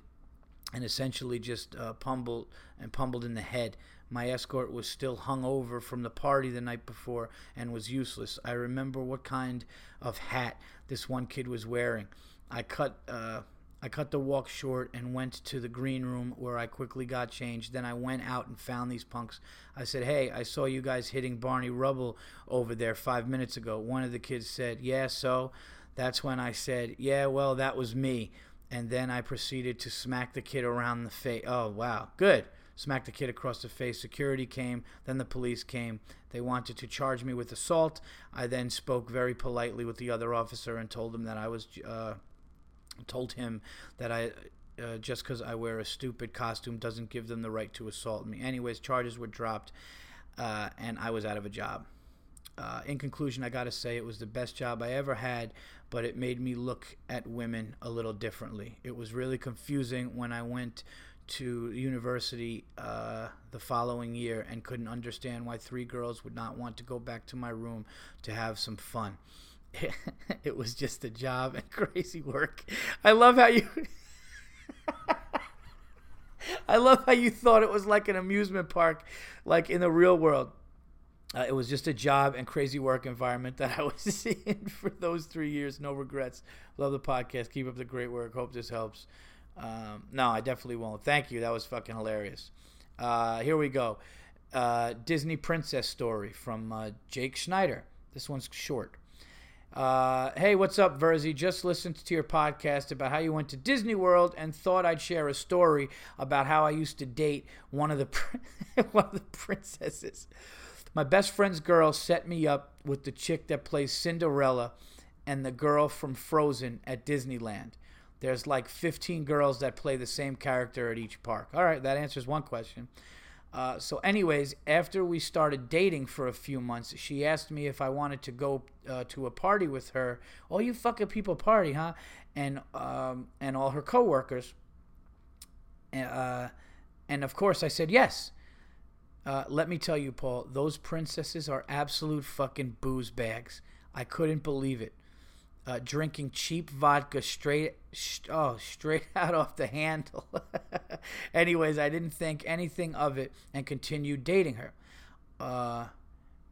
and essentially just uh, pummeled and pummeled in the head. My escort was still hung over from the party the night before and was useless. I remember what kind of hat this one kid was wearing. I cut uh, I cut the walk short and went to the green room where I quickly got changed. Then I went out and found these punks. I said, Hey, I saw you guys hitting Barney Rubble over there five minutes ago. One of the kids said, Yeah, so? That's when I said, Yeah, well, that was me. And then I proceeded to smack the kid around the face. Oh, wow. Good. Smacked the kid across the face. Security came. Then the police came. They wanted to charge me with assault. I then spoke very politely with the other officer and told him that I was. Uh, told him that I uh, just because I wear a stupid costume doesn't give them the right to assault me. Anyways, charges were dropped, uh, and I was out of a job. Uh, in conclusion, I got to say it was the best job I ever had, but it made me look at women a little differently. It was really confusing when I went to university uh, the following year and couldn't understand why three girls would not want to go back to my room to have some fun. it was just a job and crazy work. I love how you. I love how you thought it was like an amusement park, like in the real world. Uh, it was just a job and crazy work environment that I was in for those three years. No regrets. Love the podcast. Keep up the great work. Hope this helps. Um, no, I definitely won't. Thank you. That was fucking hilarious. Uh, here we go. Uh, Disney Princess Story from uh, Jake Schneider. This one's short. Uh, hey, what's up, Virzi? Just listened to your podcast about how you went to Disney World and thought I'd share a story about how I used to date one of the one of the princesses. My best friend's girl set me up with the chick that plays Cinderella and the girl from Frozen at Disneyland. There's like 15 girls that play the same character at each park. All right, that answers one question. Uh, so, anyways, after we started dating for a few months, she asked me if I wanted to go uh, to a party with her. Oh, you fucking people party, huh? And um, and all her coworkers. Uh, and of course, I said yes. Uh, let me tell you, Paul, those princesses are absolute fucking booze bags. I couldn't believe it uh, drinking cheap vodka straight oh straight out off the handle. Anyways, I didn't think anything of it and continued dating her. Uh,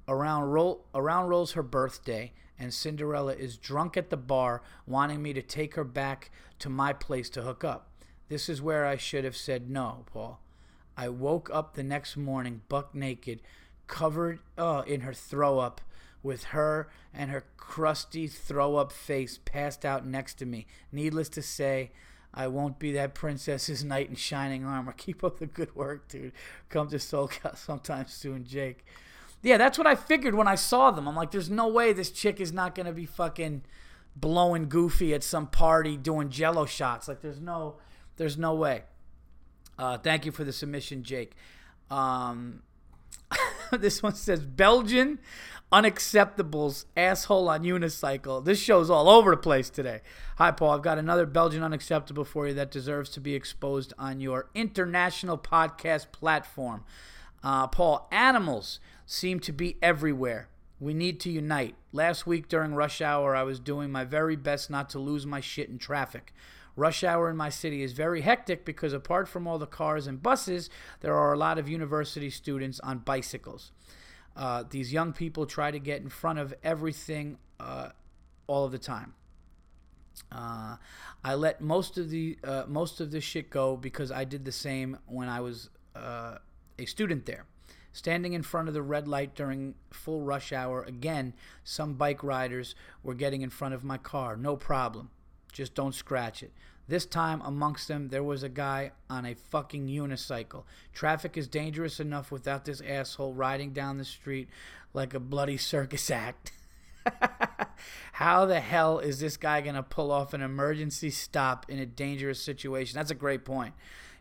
around roll around rolls her birthday and Cinderella is drunk at the bar wanting me to take her back to my place to hook up. This is where I should have said no, Paul. I woke up the next morning buck naked, covered uh, in her throw up with her and her crusty throw up face passed out next to me. Needless to say, I won't be that princess's knight in shining armor. Keep up the good work, dude. Come to SoCal sometime soon, Jake. Yeah, that's what I figured when I saw them. I'm like, there's no way this chick is not going to be fucking blowing goofy at some party doing jello shots. Like, there's no, there's no way. Uh, thank you for the submission, Jake. Um, this one says Belgian unacceptables asshole on unicycle. This show's all over the place today. Hi, Paul. I've got another Belgian unacceptable for you that deserves to be exposed on your international podcast platform. Uh, Paul, animals seem to be everywhere. We need to unite. Last week during rush hour, I was doing my very best not to lose my shit in traffic. Rush hour in my city is very hectic because apart from all the cars and buses, there are a lot of university students on bicycles. Uh, these young people try to get in front of everything uh, all of the time. Uh, I let most of the uh, most of this shit go because I did the same when I was uh, a student there. Standing in front of the red light during full rush hour, again, some bike riders were getting in front of my car. No problem. Just don't scratch it. This time, amongst them, there was a guy on a fucking unicycle. Traffic is dangerous enough without this asshole riding down the street like a bloody circus act. How the hell is this guy going to pull off an emergency stop in a dangerous situation? That's a great point.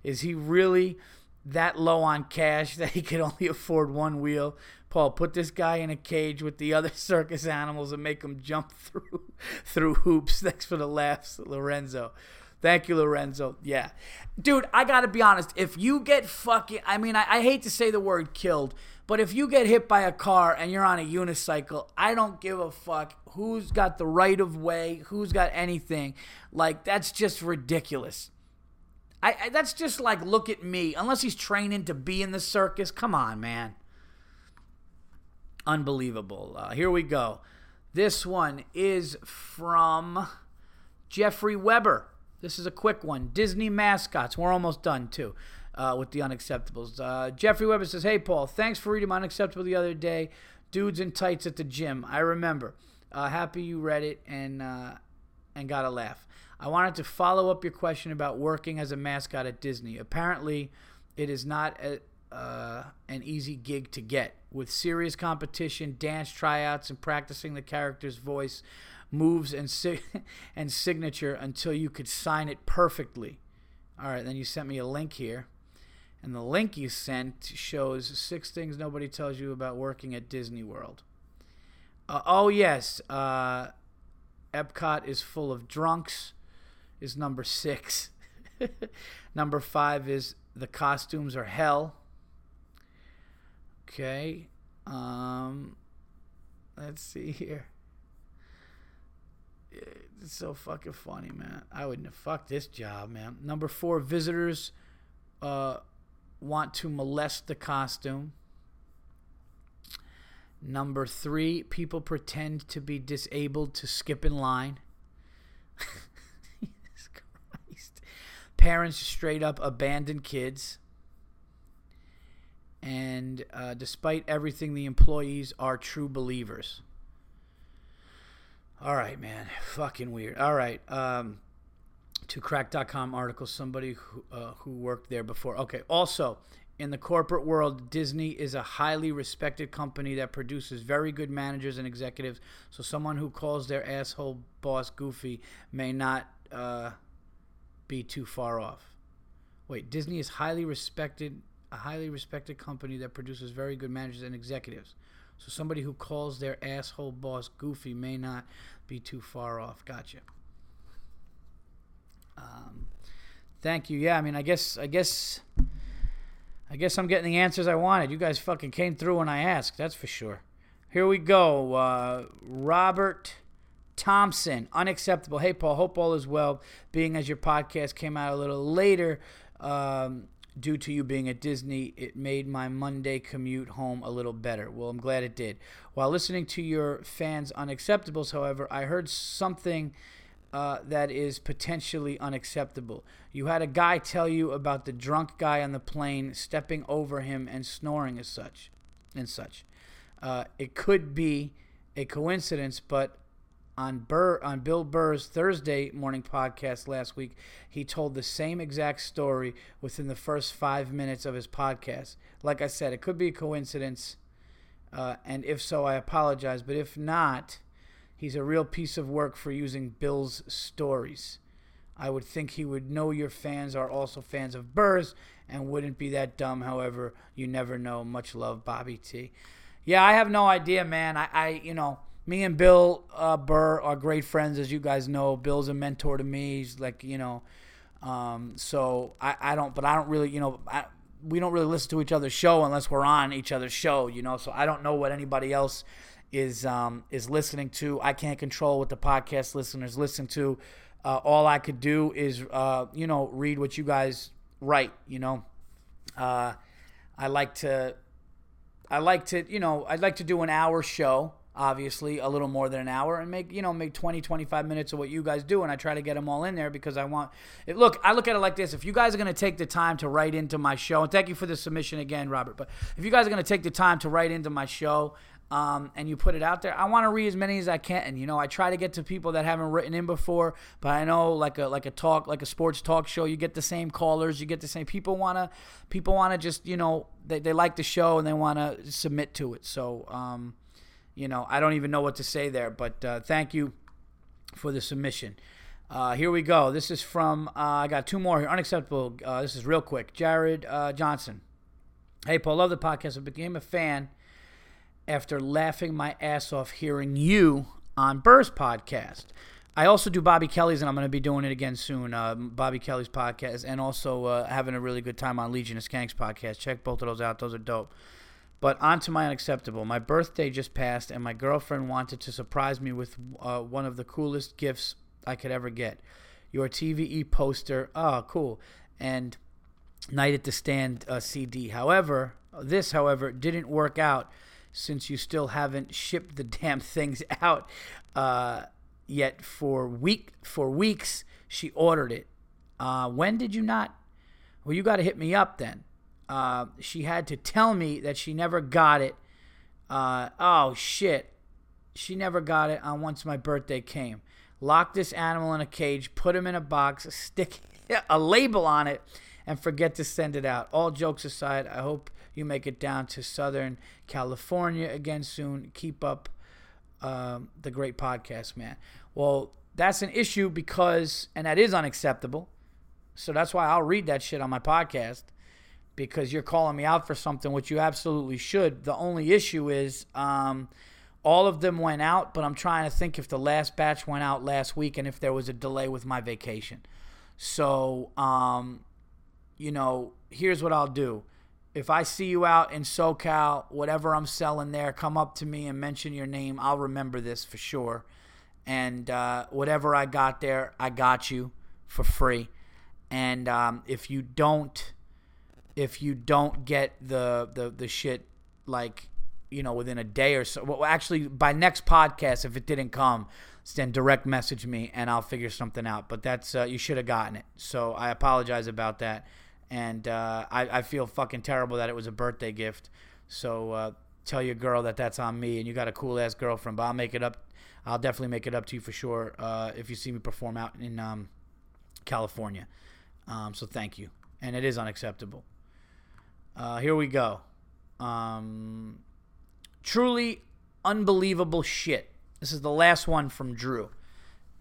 Is he really that low on cash that he could only afford one wheel. Paul, put this guy in a cage with the other circus animals and make him jump through through hoops. Thanks for the laughs, Lorenzo. Thank you, Lorenzo. Yeah. Dude, I gotta be honest. If you get fucking I mean, I, I hate to say the word killed, but if you get hit by a car and you're on a unicycle, I don't give a fuck who's got the right of way, who's got anything. Like, that's just ridiculous. I, I, that's just like look at me. Unless he's training to be in the circus, come on, man. Unbelievable. Uh, here we go. This one is from Jeffrey Weber. This is a quick one. Disney mascots. We're almost done too. Uh, with the unacceptables. Uh, Jeffrey Weber says, Hey, Paul, thanks for reading my unacceptable the other day. Dudes in tights at the gym. I remember. Uh, happy you read it and, uh, and got a laugh. I wanted to follow up your question about working as a mascot at Disney. Apparently, it is not a, uh, an easy gig to get. With serious competition, dance tryouts, and practicing the character's voice, moves, and, si- and signature until you could sign it perfectly. All right, then you sent me a link here. And the link you sent shows six things nobody tells you about working at Disney World. Uh, oh, yes. Uh, Epcot is full of drunks is number six. number five is the costumes are hell. Okay. Um, let's see here. It's so fucking funny, man. I wouldn't have fucked this job, man. Number four, visitors uh, want to molest the costume. Number three, people pretend to be disabled to skip in line. parents straight up abandon kids. And uh, despite everything, the employees are true believers. All right, man. Fucking weird. All right. Um, to Cracked.com article, somebody who, uh, who worked there before. Okay. Also, in the corporate world, Disney is a highly respected company that produces very good managers and executives. So, someone who calls their asshole boss goofy may not. Uh, be too far off. Wait, Disney is highly respected, a highly respected company that produces very good managers and executives. So somebody who calls their asshole boss goofy may not be too far off. Gotcha. Um, thank you. Yeah, I mean, I guess, I guess, I guess I'm getting the answers I wanted. You guys fucking came through when I asked. That's for sure. Here we go. Uh, Robert Thompson, unacceptable. Hey, Paul, hope all is well. Being as your podcast came out a little later um, due to you being at Disney, it made my Monday commute home a little better. Well, I'm glad it did. While listening to your fans' unacceptables, however, I heard something. Uh, that is potentially unacceptable. You had a guy tell you about the drunk guy on the plane stepping over him and snoring as such, and such. Uh, it could be a coincidence, but on Burr on Bill Burr's Thursday morning podcast last week, he told the same exact story within the first five minutes of his podcast. Like I said, it could be a coincidence, uh, and if so, I apologize. But if not, he's a real piece of work for using Bill's stories. I would think he would know your fans are also fans of Burr's and wouldn't be that dumb. However, you never know. Much love, Bobby T. Yeah, I have no idea, man. I, I you know, me and Bill uh, Burr are great friends, as you guys know. Bill's a mentor to me. He's like, you know, um, so I, I don't, but I don't really, you know, I, we don't really listen to each other's show unless we're on each other's show, you know. So I don't know what anybody else is um, is listening to. I can't control what the podcast listeners listen to. Uh, all I could do is, uh, you know, read what you guys write. You know, uh, I like to I like to, you know, I'd like to do an hour show, obviously, a little more than an hour and make, you know, make 20, 25 minutes of what you guys do and I try to get them all in there because I want it, look, I look at it like this. If you guys are going to take the time to write into my show, and thank you for the submission again, Robert, but if you guys are going to take the time to write into my show, um, and you put it out there. I want to read as many as I can. And you know, I try to get to people that haven't written in before. But I know, like a like a talk, like a sports talk show, you get the same callers, you get the same people. Wanna people wanna just you know they they like the show and they want to submit to it. So um, you know, I don't even know what to say there. But uh, thank you for the submission. Uh, here we go. This is from uh, I got two more here. Unacceptable. Uh, this is real quick. Jared uh, Johnson. Hey Paul, love the podcast. I became a fan after laughing my ass off hearing you on Burr's podcast. I also do Bobby Kelly's, and I'm going to be doing it again soon. Uh, Bobby Kelly's podcast, and also uh, having a really good time on Legion of Skanks podcast. Check both of those out; those are dope. But on to my unacceptable. My birthday just passed, and my girlfriend wanted to surprise me with uh, one of the coolest gifts I could ever get. Your TVE poster. Oh, cool. And Night at the Stand uh, CD. However, this, however, didn't work out since you still haven't shipped the damn things out uh, yet for week for weeks. She ordered it. Uh, when did you not? Well, you got to hit me up then. Uh, she had to tell me that she never got it. Uh, oh shit, she never got it on once my birthday came. Lock this animal in a cage, put him in a box, stick a label on it, and forget to send it out. All jokes aside, I hope you make it down to Southern California again soon. Keep up um, the great podcast, man. Well, that's an issue because, and that is unacceptable. So that's why I'll read that shit on my podcast because you're calling me out for something, which you absolutely should. The only issue is um, all of them went out, but I'm trying to think if the last batch went out last week and if there was a delay with my vacation. So, um, you know, here's what I'll do if I see you out in SoCal, whatever I'm selling there, come up to me and mention your name. I'll remember this for sure. And uh, whatever I got there, I got you for free. And um, if you don't, if you don't get the the the shit like you know within a day or so, well, actually by next podcast, if it didn't come, then direct message me and I'll figure something out. But that's uh, you should have gotten it. So I apologize about that and uh, I, I feel fucking terrible that it was a birthday gift. So uh, tell your girl that that's on me, and you got a cool ass girlfriend. But I'll make it up. I'll definitely make it up to you for sure uh, if you see me perform out in um, California. Um, so thank you, and it is unacceptable. Uh, here we go. Um, truly unbelievable shit. This is the last one from Drew,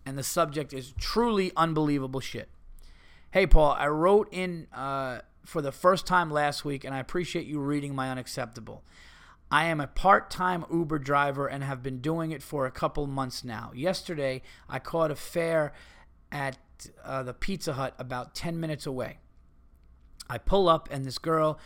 and the subject is truly unbelievable shit. Hey, Paul, I wrote in uh, for the first time last week, and I appreciate you reading my unacceptable. I am a part time Uber driver and have been doing it for a couple months now. Yesterday, I caught a fare at uh, the Pizza Hut about 10 minutes away. I pull up, and this girl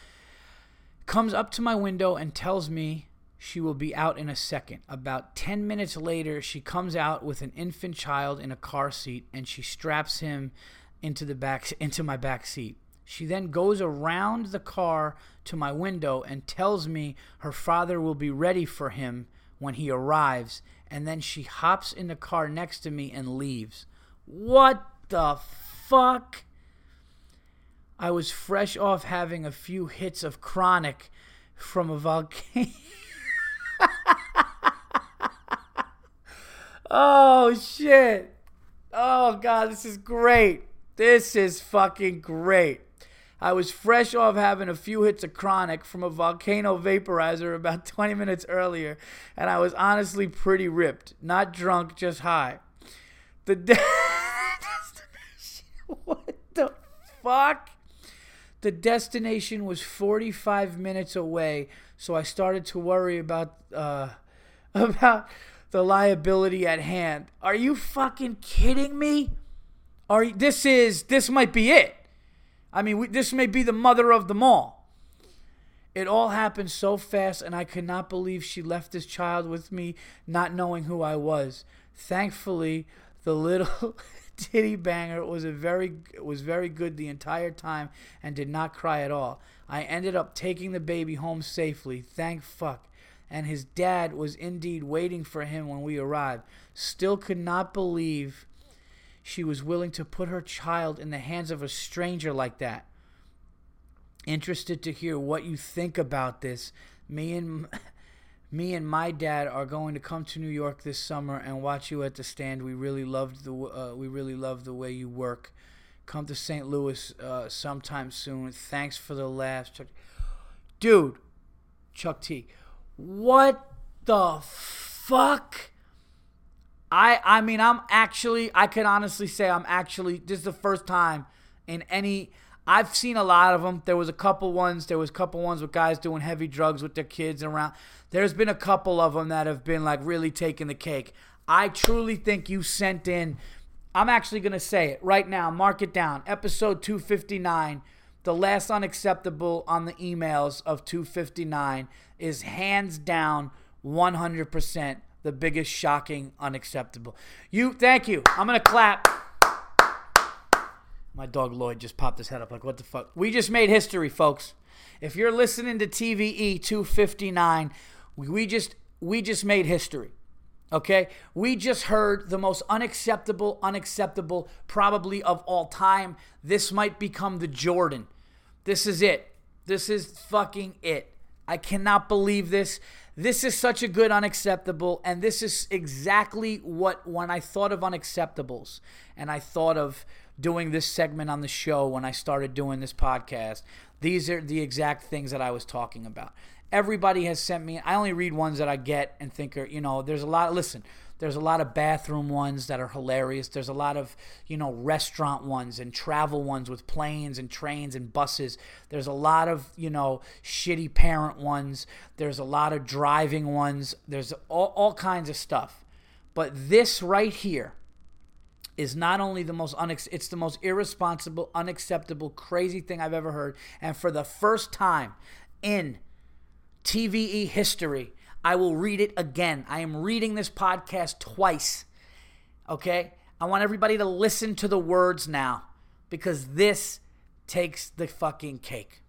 comes up to my window and tells me she will be out in a second. About 10 minutes later, she comes out with an infant child in a car seat and she straps him into the back into my back seat. She then goes around the car to my window and tells me her father will be ready for him when he arrives, and then she hops in the car next to me and leaves. What the fuck? I was fresh off having a few hits of chronic from a volcano. oh shit. Oh god, this is great. This is fucking great. I was fresh off having a few hits of chronic from a volcano vaporizer about 20 minutes earlier, and I was honestly pretty ripped. Not drunk, just high. The destination. what the fuck? The destination was 45 minutes away, so I started to worry about uh, about the liability at hand. Are you fucking kidding me? Are you, this is this might be it. I mean, we, this may be the mother of them all. It all happened so fast, and I could not believe she left this child with me, not knowing who I was. Thankfully, the little titty banger It was a very it was very good the entire time and did not cry at all. I ended up taking the baby home safely. Thank fuck. And his dad was indeed waiting for him when we arrived. Still could not believe she was willing to put her child in the hands of a stranger like that. Interested to hear what you think about this. Me and me and my dad are going to come to New York this summer and watch you at the stand. We really loved the uh, we really love the way you work. Come to St. Louis uh, sometime soon. Thanks for the laughs, Chuck. Dude, Chuck T. What the fuck? I I mean I'm actually I can honestly say I'm actually this is the first time in any I've seen a lot of them. There was a couple ones. There was a couple ones with guys doing heavy drugs with their kids around. There's been a couple of them that have been like really taking the cake. I truly think you sent in. I'm actually gonna say it right now. Mark it down. Episode 259. The last unacceptable on the emails of 259 is hands down 100% the biggest shocking unacceptable. You, thank you. I'm gonna clap. My dog Lloyd just popped his head up like, what the fuck? We just made history, folks. If you're listening to TVE 259, we just we just made history. Okay? We just heard the most unacceptable, unacceptable, probably of all time. This might become the Jordan. This is it. This is fucking it. I cannot believe this. This is such a good unacceptable, and this is exactly what when I thought of unacceptables and I thought of doing this segment on the show when I started doing this podcast, these are the exact things that I was talking about. Everybody has sent me, I only read ones that I get and think are, you know, there's a lot, listen, there's a lot of bathroom ones that are hilarious. There's a lot of, you know, restaurant ones and travel ones with planes and trains and buses. There's a lot of, you know, shitty parent ones. There's a lot of driving ones. There's all, all kinds of stuff. But this right here is not only the most unex- it's the most irresponsible, unacceptable, crazy thing I've ever heard. And for the first time in TVE history, I will read it again. I am reading this podcast twice. Okay? I want everybody to listen to the words now because this takes the fucking cake.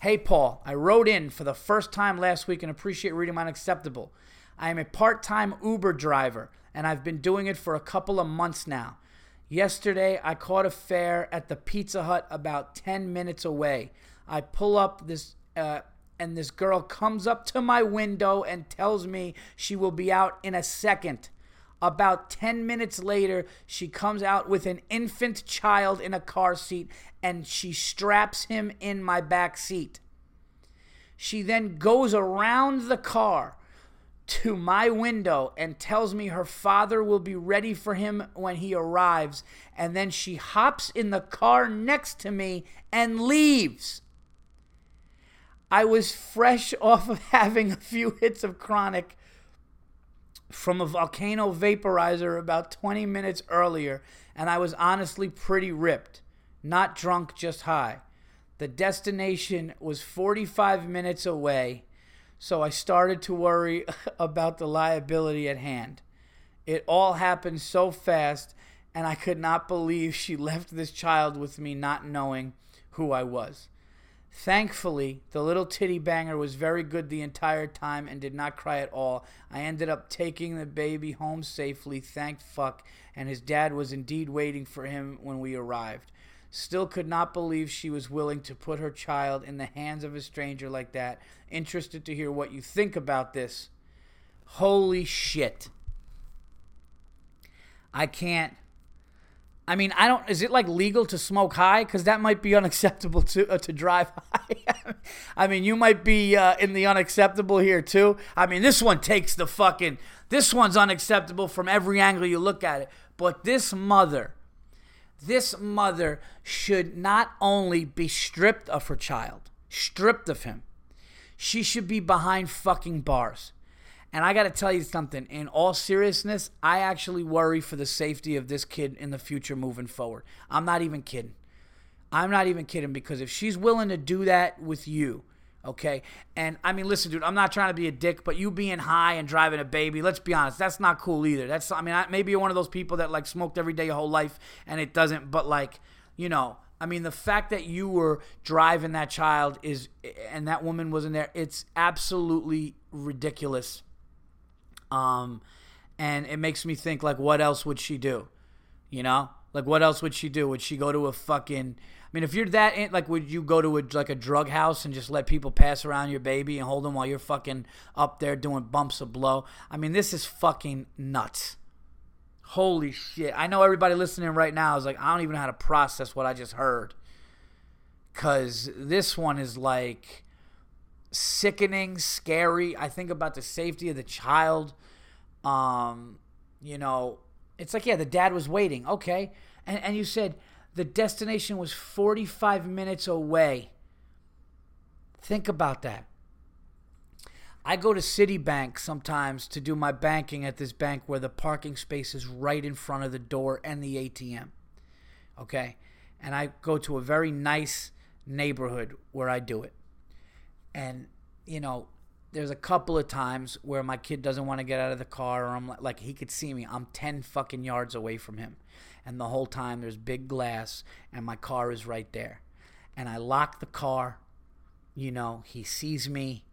Hey, Paul, I wrote in for the first time last week and appreciate reading my unacceptable. I am a part time Uber driver and I've been doing it for a couple of months now. Yesterday, I caught a fare at the Pizza Hut about 10 minutes away. I pull up this uh, and this girl comes up to my window and tells me she will be out in a second. About 10 minutes later, she comes out with an infant child in a car seat and she straps him in my back seat. She then goes around the car to my window and tells me her father will be ready for him when he arrives. And then she hops in the car next to me and leaves. I was fresh off of having a few hits of chronic from a volcano vaporizer about 20 minutes earlier, and I was honestly pretty ripped. Not drunk, just high. The destination was 45 minutes away, so I started to worry about the liability at hand. It all happened so fast, and I could not believe she left this child with me not knowing who I was. Thankfully, the little titty banger was very good the entire time and did not cry at all. I ended up taking the baby home safely, thank fuck, and his dad was indeed waiting for him when we arrived. Still could not believe she was willing to put her child in the hands of a stranger like that. Interested to hear what you think about this. Holy shit. I can't I mean, I don't. Is it like legal to smoke high? Because that might be unacceptable to uh, to drive high. I mean, you might be uh, in the unacceptable here too. I mean, this one takes the fucking. This one's unacceptable from every angle you look at it. But this mother, This mother should not only be stripped of her child, stripped of him, she should be behind fucking bars. And I got to tell you something. In all seriousness, I actually worry for the safety of this kid in the future moving forward. I'm not even kidding. I'm not even kidding because if she's willing to do that with you, okay? And I mean, listen, dude, I'm not trying to be a dick, but you being high and driving a baby, let's be honest, that's not cool either. That's, I mean, I, maybe you're one of those people that like smoked every day your whole life and it doesn't, but like, you know, I mean, the fact that you were driving that child is, and that woman wasn't there, it's absolutely ridiculous. Um, and it makes me think, like, what else would she do? You know, like, what else would she do? Would she go to a fucking? I mean, if you're that like, would you go to a like a drug house and just let people pass around your baby and hold them while you're fucking up there doing bumps of blow? I mean, this is fucking nuts. Holy shit. I know everybody listening right now is like, I don't even know how to process what I just heard. Because this one is like sickening, scary. I think about the safety of the child. Um, you know, it's like, yeah, the dad was waiting. Okay. And, and you said the destination was 45 minutes away. Think about that. I go to Citibank sometimes to do my banking at this bank where the parking space is right in front of the door and the ATM. Okay? And I go to a very nice neighborhood where I do it. And, you know, there's a couple of times where my kid doesn't want to get out of the car or I'm like, like he could see me. I'm 10 fucking yards away from him. And the whole time there's big glass and my car is right there. And I lock the car. You know, he sees me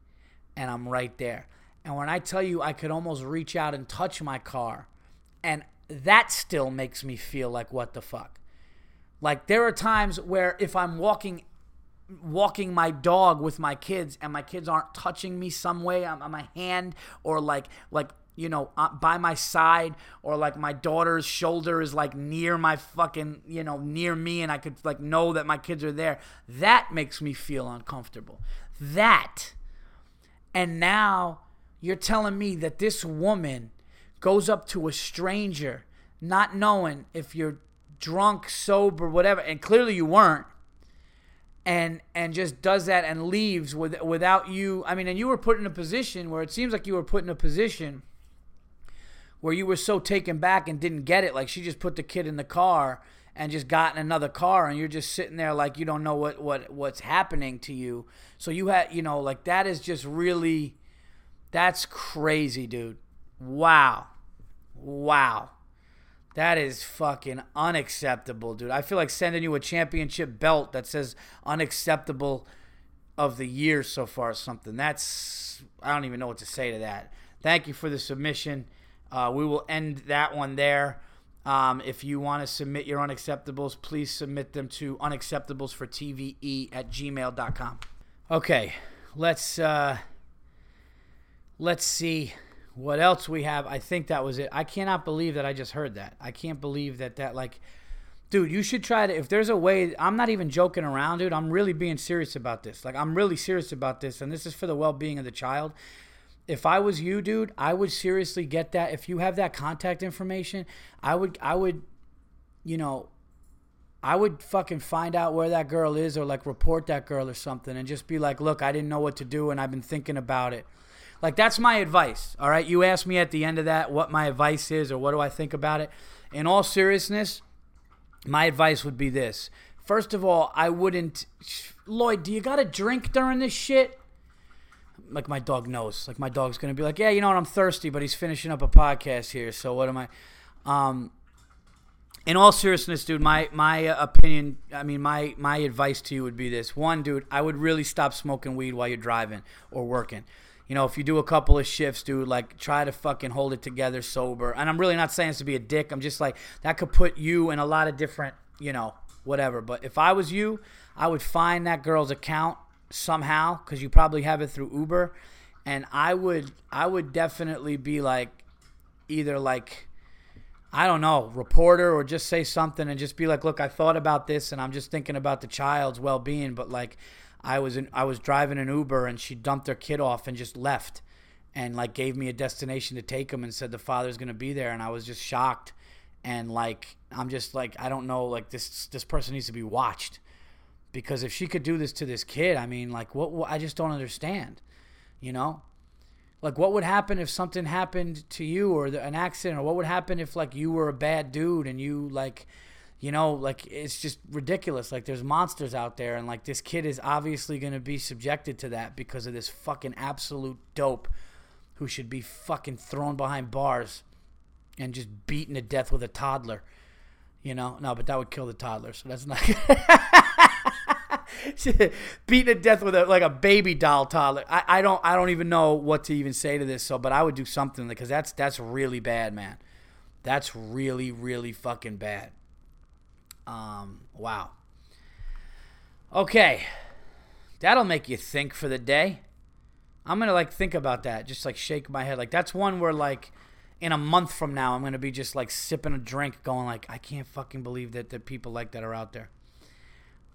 and I'm right there. And when I tell you I could almost reach out and touch my car, and that still makes me feel like what the fuck. Like there are times where if I'm walking walking my dog with my kids and my kids aren't touching me some way on, my hand or like like you know uh, by my side or like my daughter's shoulder is like near my fucking you know near me and I could like know that my kids are there that makes me feel uncomfortable that and now you're telling me that this woman goes up to a stranger, not knowing if you're drunk, sober, whatever, and clearly you weren't, and and just does that and leaves with, without you. I mean, and you were put in a position where it seems like you were put in a position where you were so taken back and didn't get it. Like she just put the kid in the car and just got in another car and you're just sitting there like you don't know what what what's happening to you. So you had you know like that is just really that's crazy dude. Wow. Wow. That is fucking unacceptable dude. I feel like sending you a championship belt that says unacceptable of the year so far or something. That's i don't even know what to say to that. Thank you for the submission uh, we will end that one there um, if you want to submit your unacceptables, please submit them to unacceptablesfortve at gmail.com. Okay, let's uh, let's see what else we have. I think that was it. I cannot believe that I just heard that. I can't believe that that like, dude, you should try to. If there's a way, I'm not even joking around, dude. I'm really being serious about this. Like, I'm really serious about this, and this is for the well-being of the child if I was you, dude, I would seriously get that. If you have that contact information, I would, I would, you know, I would fucking find out where that girl is or like report that girl or something and just be like, look, I didn't know what to do and I've been thinking about it. Like, that's my advice. All right. You asked me at the end of that what my advice is or what do I think about it. In all seriousness, my advice would be this. First of all, I wouldn't. Lloyd, do you got to drink during this shit? Like my dog knows. Like my dog's gonna be like, yeah, you know what? I'm thirsty, but he's finishing up a podcast here. So what am I? Um, in all seriousness, dude, my my uh, opinion, I mean, my my advice to you would be this: one, dude, I would really stop smoking weed while you're driving or working. You know, if you do a couple of shifts, dude, like try to fucking hold it together sober. And I'm really not saying this to be a dick. I'm just like that could put you in a lot of different, you know, whatever. But if I was you, I would find that girl's account somehow because you probably have it through Uber, and I would I would definitely be like either like I don't know reporter or just say something and just be like, look, I thought about this and I'm just thinking about the child's well being, but like I was in I was driving an Uber and she dumped her kid off and just left and like gave me a destination to take him and said the father's gonna be there and I was just shocked. And like I'm just like I don't know like this this person needs to be watched because if she could do this to this kid, I mean like what, what I just don't understand. You know? Like what would happen if something happened to you or the, an accident or what would happen if like you were a bad dude and you like you know like it's just ridiculous like there's monsters out there and like this kid is obviously going to be subjected to that because of this fucking absolute dope who should be fucking thrown behind bars and just beaten to death with a toddler you know no but that would kill the toddler so that's not beaten to death with a like a baby doll toddler I, I don't i don't even know what to even say to this so but i would do something because that's that's really bad man that's really really fucking bad um, wow. Okay. That'll make you think for the day. I'm to like think about that. Just like shake my head. Like that's one where like in a month from now I'm to be just like sipping a drink going like I can't fucking believe that that people like that are out there.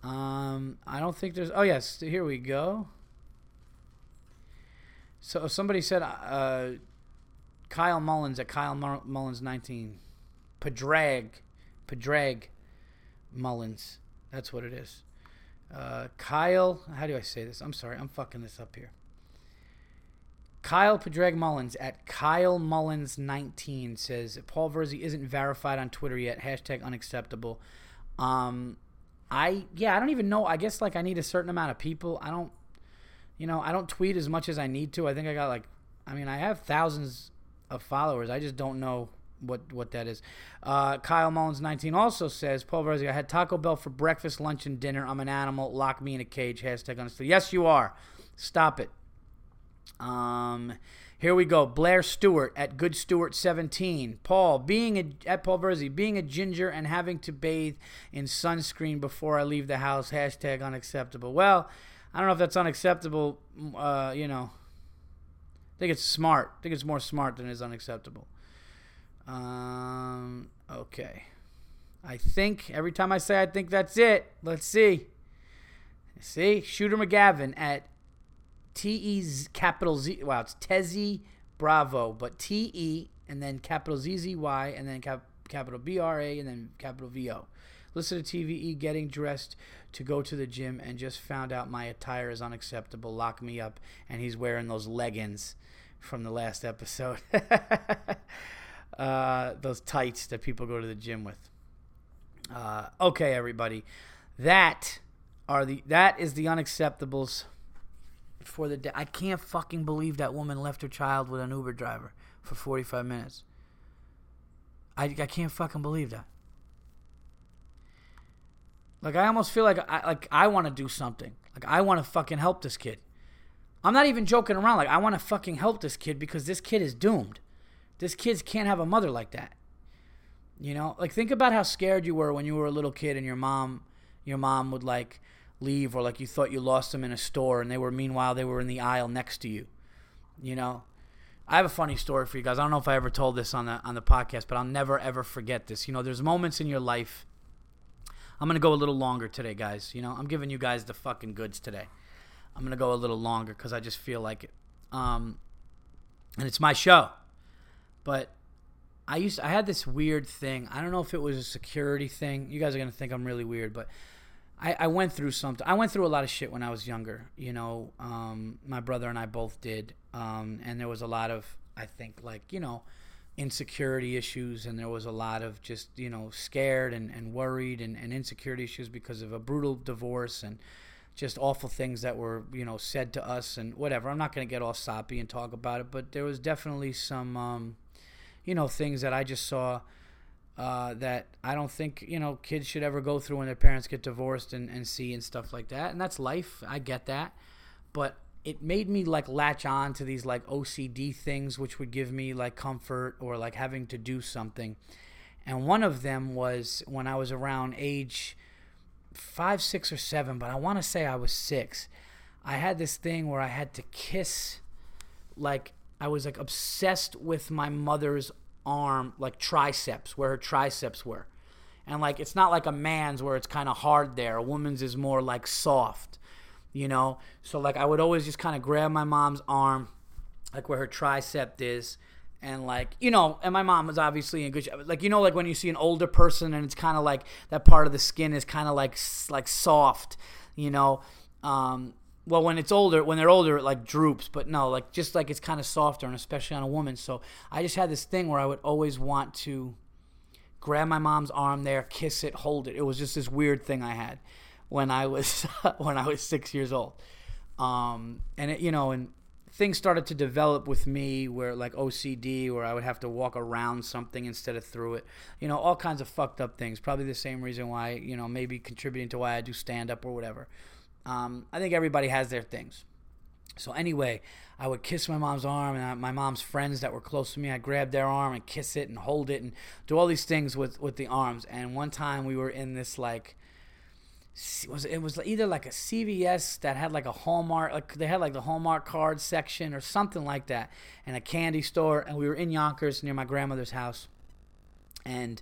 Um, I don't think there's Oh yes, here we go. So somebody said uh, Kyle Mullins at Kyle Mullins 19. Padraig. Padraig Mullins. That's what it is. Uh, Kyle, how do I say this? I'm sorry, I'm fucking this up here. Kyle Padraig Mullins at Kyle Mullins 19 says Paul Virzi isn't verified on Twitter yet. Hashtag unacceptable. Um, I yeah, I don't even know. I guess like I need a certain amount of people. I don't, you know, I don't tweet as much as I need to. I think I got like, I mean, I have thousands of followers. I just don't know what what that is. Uh, Kyle Mullins 19 also says, Paul Virzi, I had Taco Bell for breakfast, lunch, and dinner. I'm an animal. Lock me in a cage. Hashtag honestly. Yes, you are. Stop it. Um, here we go. Blair Stewart at Good Stewart 17. Paul, being a, at Paul Virzi, being a ginger and having to bathe in sunscreen before I leave the house. Hashtag unacceptable. Well, I don't know if that's unacceptable. Uh, you know, I think it's smart. I think it's more smart than it is unacceptable. Um, okay. I think every time I say I think that's it. Let's see. See, Shooter McGavin at T E capital Z. Wow, it's Tezzy Bravo, but T E and then capital Z Z Y and then cap, capital B R A and then capital V O. Listen to TVE getting dressed to go to the gym and just found out my attire is unacceptable. Lock me up. And he's wearing those leggings from the last episode. uh, those tights that people go to the gym with. Uh, okay, everybody, that are the that is the unacceptables for the day. I can't fucking believe that woman left her child with an Uber driver for 45 minutes. I, I can't fucking believe that. Like I almost feel like I like I want to do something. Like I want to fucking help this kid. I'm not even joking around. Like I want to fucking help this kid because this kid is doomed. This kids can't have a mother like that. You know, like think about how scared you were when you were a little kid and your mom, your mom would like leave or like you thought you lost them in a store and they were meanwhile they were in the aisle next to you. You know, I have a funny story for you guys. I don't know if I ever told this on the on the podcast, but I'll never ever forget this. You know, there's moments in your life. I'm gonna go a little longer today, guys. You know, I'm giving you guys the fucking goods today. I'm gonna go a little longer because I just feel like it. Um, and it's my show. But I used to, I had this weird thing. I don't know if it was a security thing. You guys are gonna think I'm really weird, but I, I went through something. I went through a lot of shit when I was younger. You know, um, my brother and I both did, um, and there was a lot of I think like you know insecurity issues, and there was a lot of just you know scared and, and worried and, and insecurity issues because of a brutal divorce and just awful things that were you know said to us and whatever. I'm not gonna get all soppy and talk about it, but there was definitely some. Um, you know, things that I just saw uh, that I don't think, you know, kids should ever go through when their parents get divorced and, and see and stuff like that. And that's life. I get that. But it made me like latch on to these like OCD things, which would give me like comfort or like having to do something. And one of them was when I was around age five, six, or seven, but I want to say I was six. I had this thing where I had to kiss like I was like obsessed with my mother's arm, like triceps, where her triceps were. And like it's not like a man's where it's kind of hard there. A woman's is more like soft, you know? So like I would always just kind of grab my mom's arm, like where her tricep is, and like you know, and my mom was obviously in good shape. Like you know, like when you see an older person and it's kind of like that part of the skin is kind of like like soft, you know. Um, well, when it's older, when they're older, it like droops. But no, like just like it's kind of softer, and especially on a woman. So I just had this thing where I would always want to grab my mom's arm there, kiss it, hold it. It was just this weird thing I had when I was when I was six years old. Um, and it, you know, and things started to develop with me where like OCD, where I would have to walk around something instead of through it. You know, all kinds of fucked up things. Probably the same reason why, you know, maybe contributing to why I do stand up or whatever. Um, I think everybody has their things. So anyway, I would kiss my mom's arm, and I, my mom's friends that were close to me, I grabbed their arm and kiss it and hold it and do all these things with with the arms. And one time we were in this like was it was either like a CVS that had like a Hallmark like they had like the Hallmark card section or something like that and a candy store and we were in Yonkers near my grandmother's house and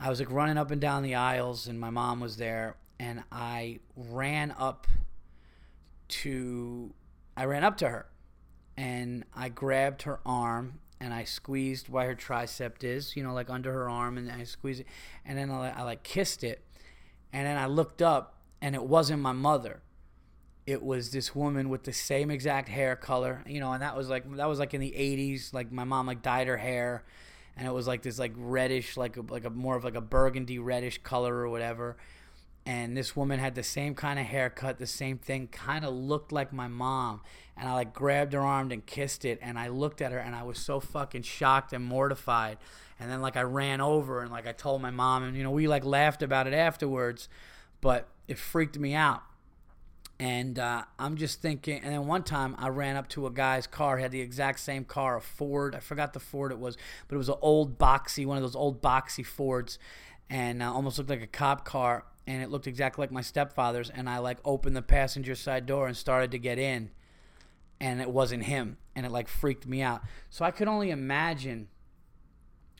I was like running up and down the aisles and my mom was there and I ran up to I ran up to her and I grabbed her arm and I squeezed where her tricep is, you know, like under her arm, and I squeezed it, and then I, I like kissed it, and then I looked up, and it wasn't my mother. It was this woman with the same exact hair color, you know, and that was like that was like in the '80s. Like my mom like dyed her hair, and it was like this like reddish, like a, like a more of like a burgundy reddish color or whatever. And this woman had the same kind of haircut, the same thing, kind of looked like my mom. And I like grabbed her arm and kissed it, and I looked at her, and I was so fucking shocked and mortified and then like I ran over and like I told my mom and you know we like laughed about it afterwards, but it freaked me out. And uh, I'm just thinking. And then one time I ran up to a guy's car. Had the exact same car, a Ford. I forgot the Ford it was, but it was an old boxy, one of those old boxy Fords, and uh, almost looked like a cop car. And it looked exactly like my stepfather's. And I like opened the passenger side door and started to get in, and it wasn't him. And it like freaked me out. So I could only imagine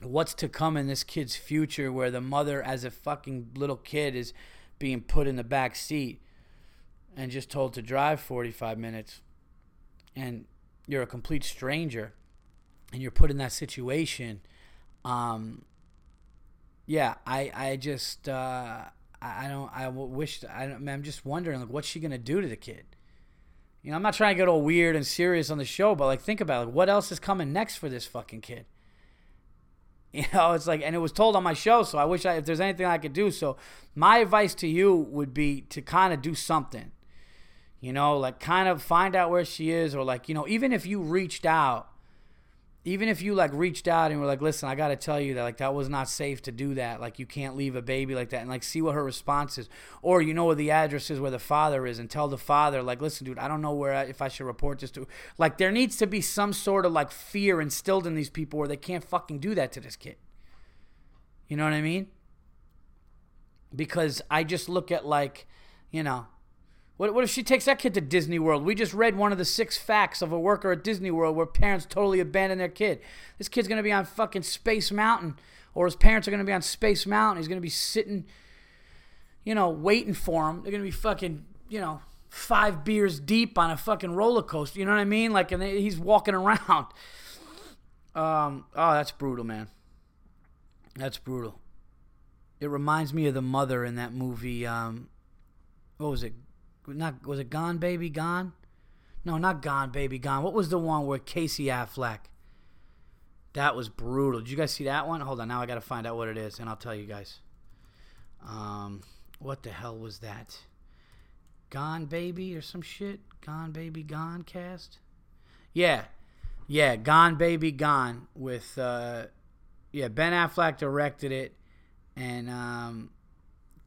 what's to come in this kid's future where the mother as a fucking little kid is being put in the back seat and just told to drive 45 minutes and you're a complete stranger and you're put in that situation um yeah i i just uh i don't i wish i don't i'm just wondering like what's she gonna do to the kid? You know i'm not trying to get all weird and serious on the show but like think about it. Like, what else is coming next for this fucking kid? You know, it's like, and it was told on my show, so I wish I, if there's anything I could do. So, my advice to you would be to kind of do something, you know, like kind of find out where she is, or like, you know, even if you reached out even if you like reached out and were like, listen, I got to tell you that like that was not safe to do that. Like you can't leave a baby like that and like see what her response is. Or you know where the address is where the father is and tell the father like, listen, dude, I don't know where I, if I should report this to. Like there needs to be some sort of like fear instilled in these people where they can't fucking do that to this kid. You know what I mean? Because I just look at like, you know, what, what if she takes that kid to Disney World? We just read one of the six facts of a worker at Disney World where parents totally abandon their kid. This kid's going to be on fucking Space Mountain, or his parents are going to be on Space Mountain. He's going to be sitting, you know, waiting for him. They're going to be fucking, you know, five beers deep on a fucking roller coaster. You know what I mean? Like, and he's walking around. Um, oh, that's brutal, man. That's brutal. It reminds me of the mother in that movie. Um, what was it? Not was it Gone Baby Gone? No, not Gone Baby Gone. What was the one where Casey Affleck? That was brutal. Did you guys see that one? Hold on, now I got to find out what it is, and I'll tell you guys. Um, what the hell was that? Gone Baby or some shit? Gone Baby Gone cast? Yeah, yeah, Gone Baby Gone with uh, yeah Ben Affleck directed it, and um,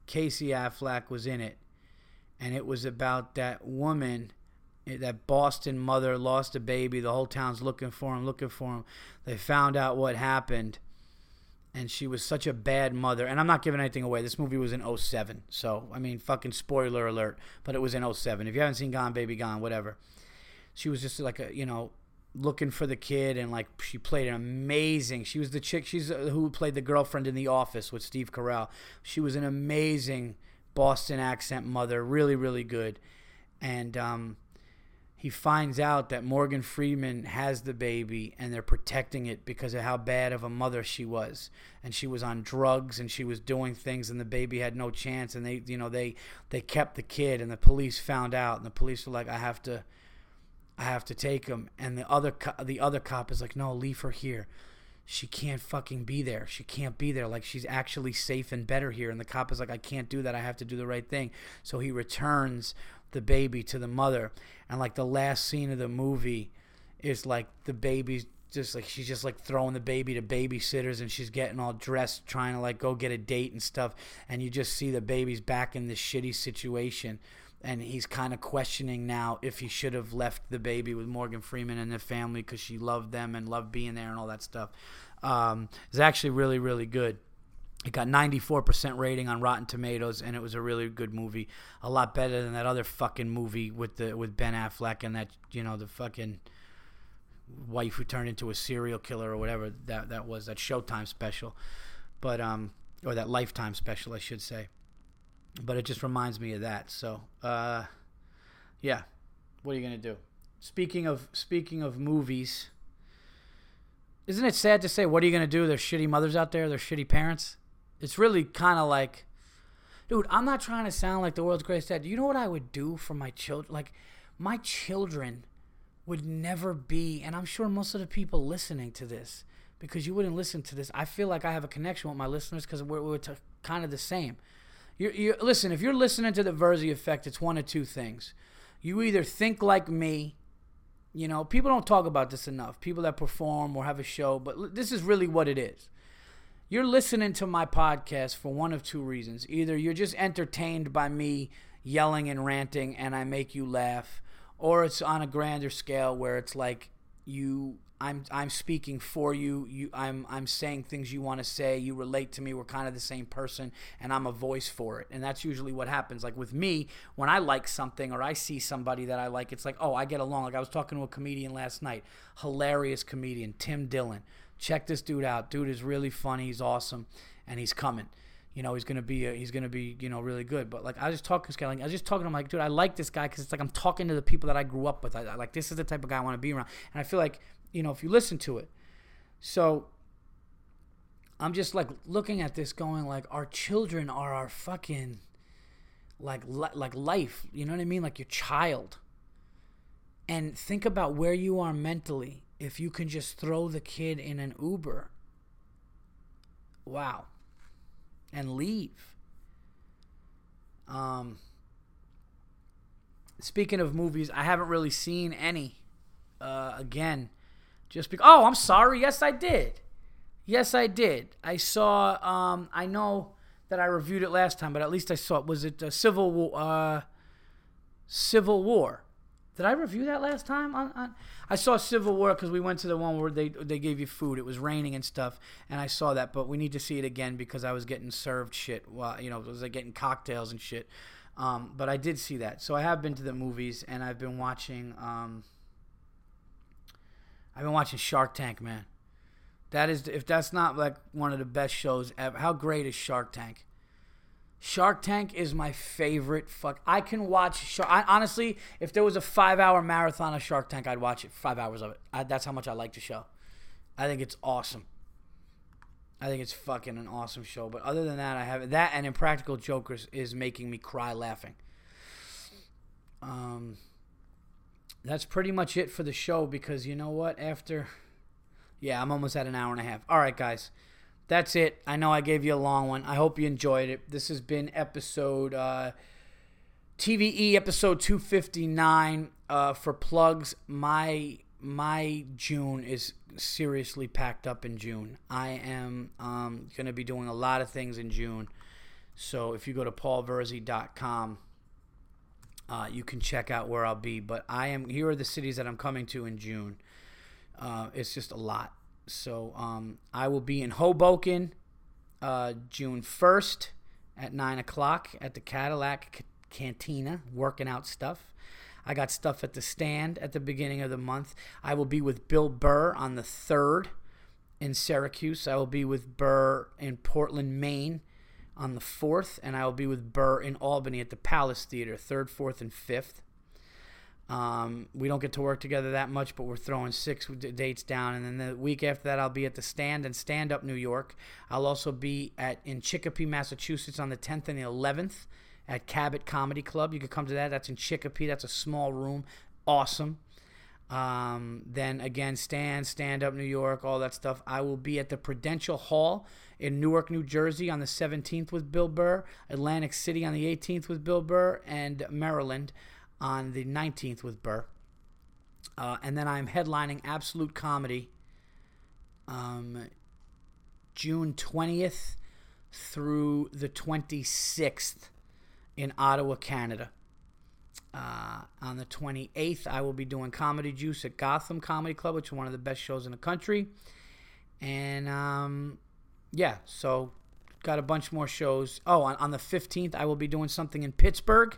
Casey Affleck was in it and it was about that woman eh, that Boston mother lost a baby. The whole town's looking for him, looking for him. They found out what happened, and she was such a bad mother. And I'm not giving anything away. This movie was in 07. So, I mean, fucking spoiler alert, but it was in 07. If you haven't seen Gone Baby Gone, whatever. She was just like a, you know, looking for the kid and like she played an amazing she was the chick she's uh, who played the girlfriend in the office with steve carell she was an amazing Boston accent mother, really, really good. And um, he finds out that Morgan Freeman has the baby and they're protecting it because of how bad of a mother she was. And she was on drugs and she was doing things and the baby had no chance. And they you know they they kept the kid and the police found out and the police were like I have to I have to take him. And the other co- the other cop is like no leave her here she can't fucking be there. She can't be there. Like she's actually safe and better here. And the cop is like, I can't do that. I have to do the right thing. So he returns the baby to the mother. And like the last scene of the movie is like the baby's just like she's just like throwing the baby to babysitters and she's getting all dressed trying to like go get a date and stuff and you just see the baby's back in this shitty situation and he's kind of questioning now if he should have left the baby with Morgan Freeman and the family because she loved them and loved being there and all that stuff. Um, it's actually really really good. It got 94% rating on Rotten Tomatoes, and it was a really good movie. A lot better than that other fucking movie with the with Ben Affleck and that you know the fucking wife who turned into a serial killer or whatever that that was that Showtime special, but um or that Lifetime special I should say. But it just reminds me of that. So uh, yeah, what are you gonna do? Speaking of speaking of movies, isn't it sad to say what are you gonna do? There's shitty mothers out there. There's shitty parents. It's really kind of like, dude, I'm not trying to sound like the world's greatest dad. You know what I would do for my children? Like, my children would never be, and I'm sure most of the people listening to this, because you wouldn't listen to this. I feel like I have a connection with my listeners because we're, we're t- kind of the same. You, you listen. If you're listening to the Virzi Effect, it's one of two things. You either think like me. You know, people don't talk about this enough. People that perform or have a show, but this is really what it is you're listening to my podcast for one of two reasons. Either you're just entertained by me yelling and ranting and I make you laugh, or it's on a grander scale where it's like you I'm I'm speaking for you. You I'm I'm saying things you want to say. You relate to me. We're kind of the same person and I'm a voice for it. And that's usually what happens. Like with me, when I like something or I see somebody that I like, it's like, "Oh, I get along." Like I was talking to a comedian last night. Hilarious comedian, Tim Dillon check this dude out. Dude is really funny. He's awesome, and he's coming. You know, he's gonna be a, he's gonna be you know really good. But like I was just talking to this guy, like I was just talking to him, like dude, I like this guy because it's like I'm talking to the people that I grew up with. I, I, like this is the type of guy I want to be around, and I feel like you know if you listen to it, so. I'm just like looking at this, going like, our children are our fucking like like life. You know what I mean? Like your child. And think about where you are mentally if you can just throw the kid in an Uber. Wow. And leave. Um, speaking of movies, I haven't really seen any. Uh, again, just because. Oh, I'm sorry. Yes, I did. Yes, I did. I saw. Um, I know that I reviewed it last time, but at least I saw it. Was it uh, Civil War? Uh, Civil War. Did I review that last time? On, on I saw Civil War because we went to the one where they they gave you food. It was raining and stuff, and I saw that. But we need to see it again because I was getting served shit. While you know, I was like getting cocktails and shit. Um, but I did see that, so I have been to the movies and I've been watching. Um, I've been watching Shark Tank, man. That is, if that's not like one of the best shows ever. How great is Shark Tank? Shark Tank is my favorite. Fuck, I can watch. Shark, I, honestly, if there was a five-hour marathon of Shark Tank, I'd watch it. Five hours of it. I, that's how much I like the show. I think it's awesome. I think it's fucking an awesome show. But other than that, I have that and Impractical Jokers is making me cry laughing. Um, that's pretty much it for the show because you know what? After, yeah, I'm almost at an hour and a half. All right, guys that's it. I know I gave you a long one. I hope you enjoyed it. This has been episode uh, TVE episode 259 uh, for plugs. My my June is seriously packed up in June. I am um, going to be doing a lot of things in June. So if you go to paulvirzi.com, uh, you can check out where I'll be. But I am here are the cities that I'm coming to in June. Uh, it's just a lot. So um, I will be in Hoboken uh, June 1st at 9 o'clock at the Cadillac C- Cantina, working out stuff. I got stuff at the stand at the beginning of the month. I will be with Bill Burr on the 3rd in Syracuse. I will be with Burr in Portland, Maine on the 4th. And I will be with Burr in Albany at the Palace Theater, 3rd, 4th, and 5th. Um, we don't get to work together that much, but we're throwing six dates down, and then the week after that, I'll be at the Stand and Stand Up New York. I'll also be at in Chicopee, Massachusetts, on the 10th and the 11th at Cabot Comedy Club. You could come to that. That's in Chicopee. That's a small room. Awesome. Um, then again, stand, stand up, New York, all that stuff. I will be at the Prudential Hall in Newark, New Jersey on the 17th with Bill Burr, Atlantic City on the 18th with Bill Burr, and Maryland on the 19th with Burr. Uh, and then I'm headlining Absolute Comedy um, June 20th through the 26th in Ottawa, Canada. Uh, on the 28th, I will be doing Comedy Juice at Gotham Comedy Club, which is one of the best shows in the country. And um, yeah, so got a bunch more shows. Oh, on, on the 15th, I will be doing something in Pittsburgh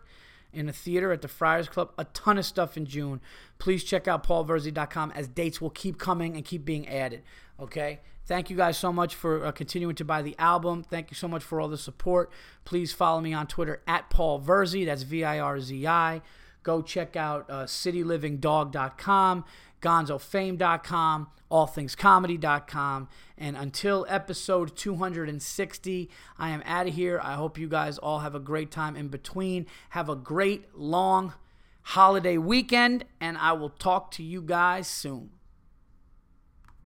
in a theater at the Friars Club. A ton of stuff in June. Please check out paulvirzi.com as dates will keep coming and keep being added. Okay? Thank you guys so much for uh, continuing to buy the album. Thank you so much for all the support. Please follow me on Twitter at Paul Virzi. That's V I R Z I. Go check out uh, citylivingdog.com, gonzofame.com, allthingscomedy.com. And until episode 260, I am out of here. I hope you guys all have a great time in between. Have a great long holiday weekend, and I will talk to you guys soon.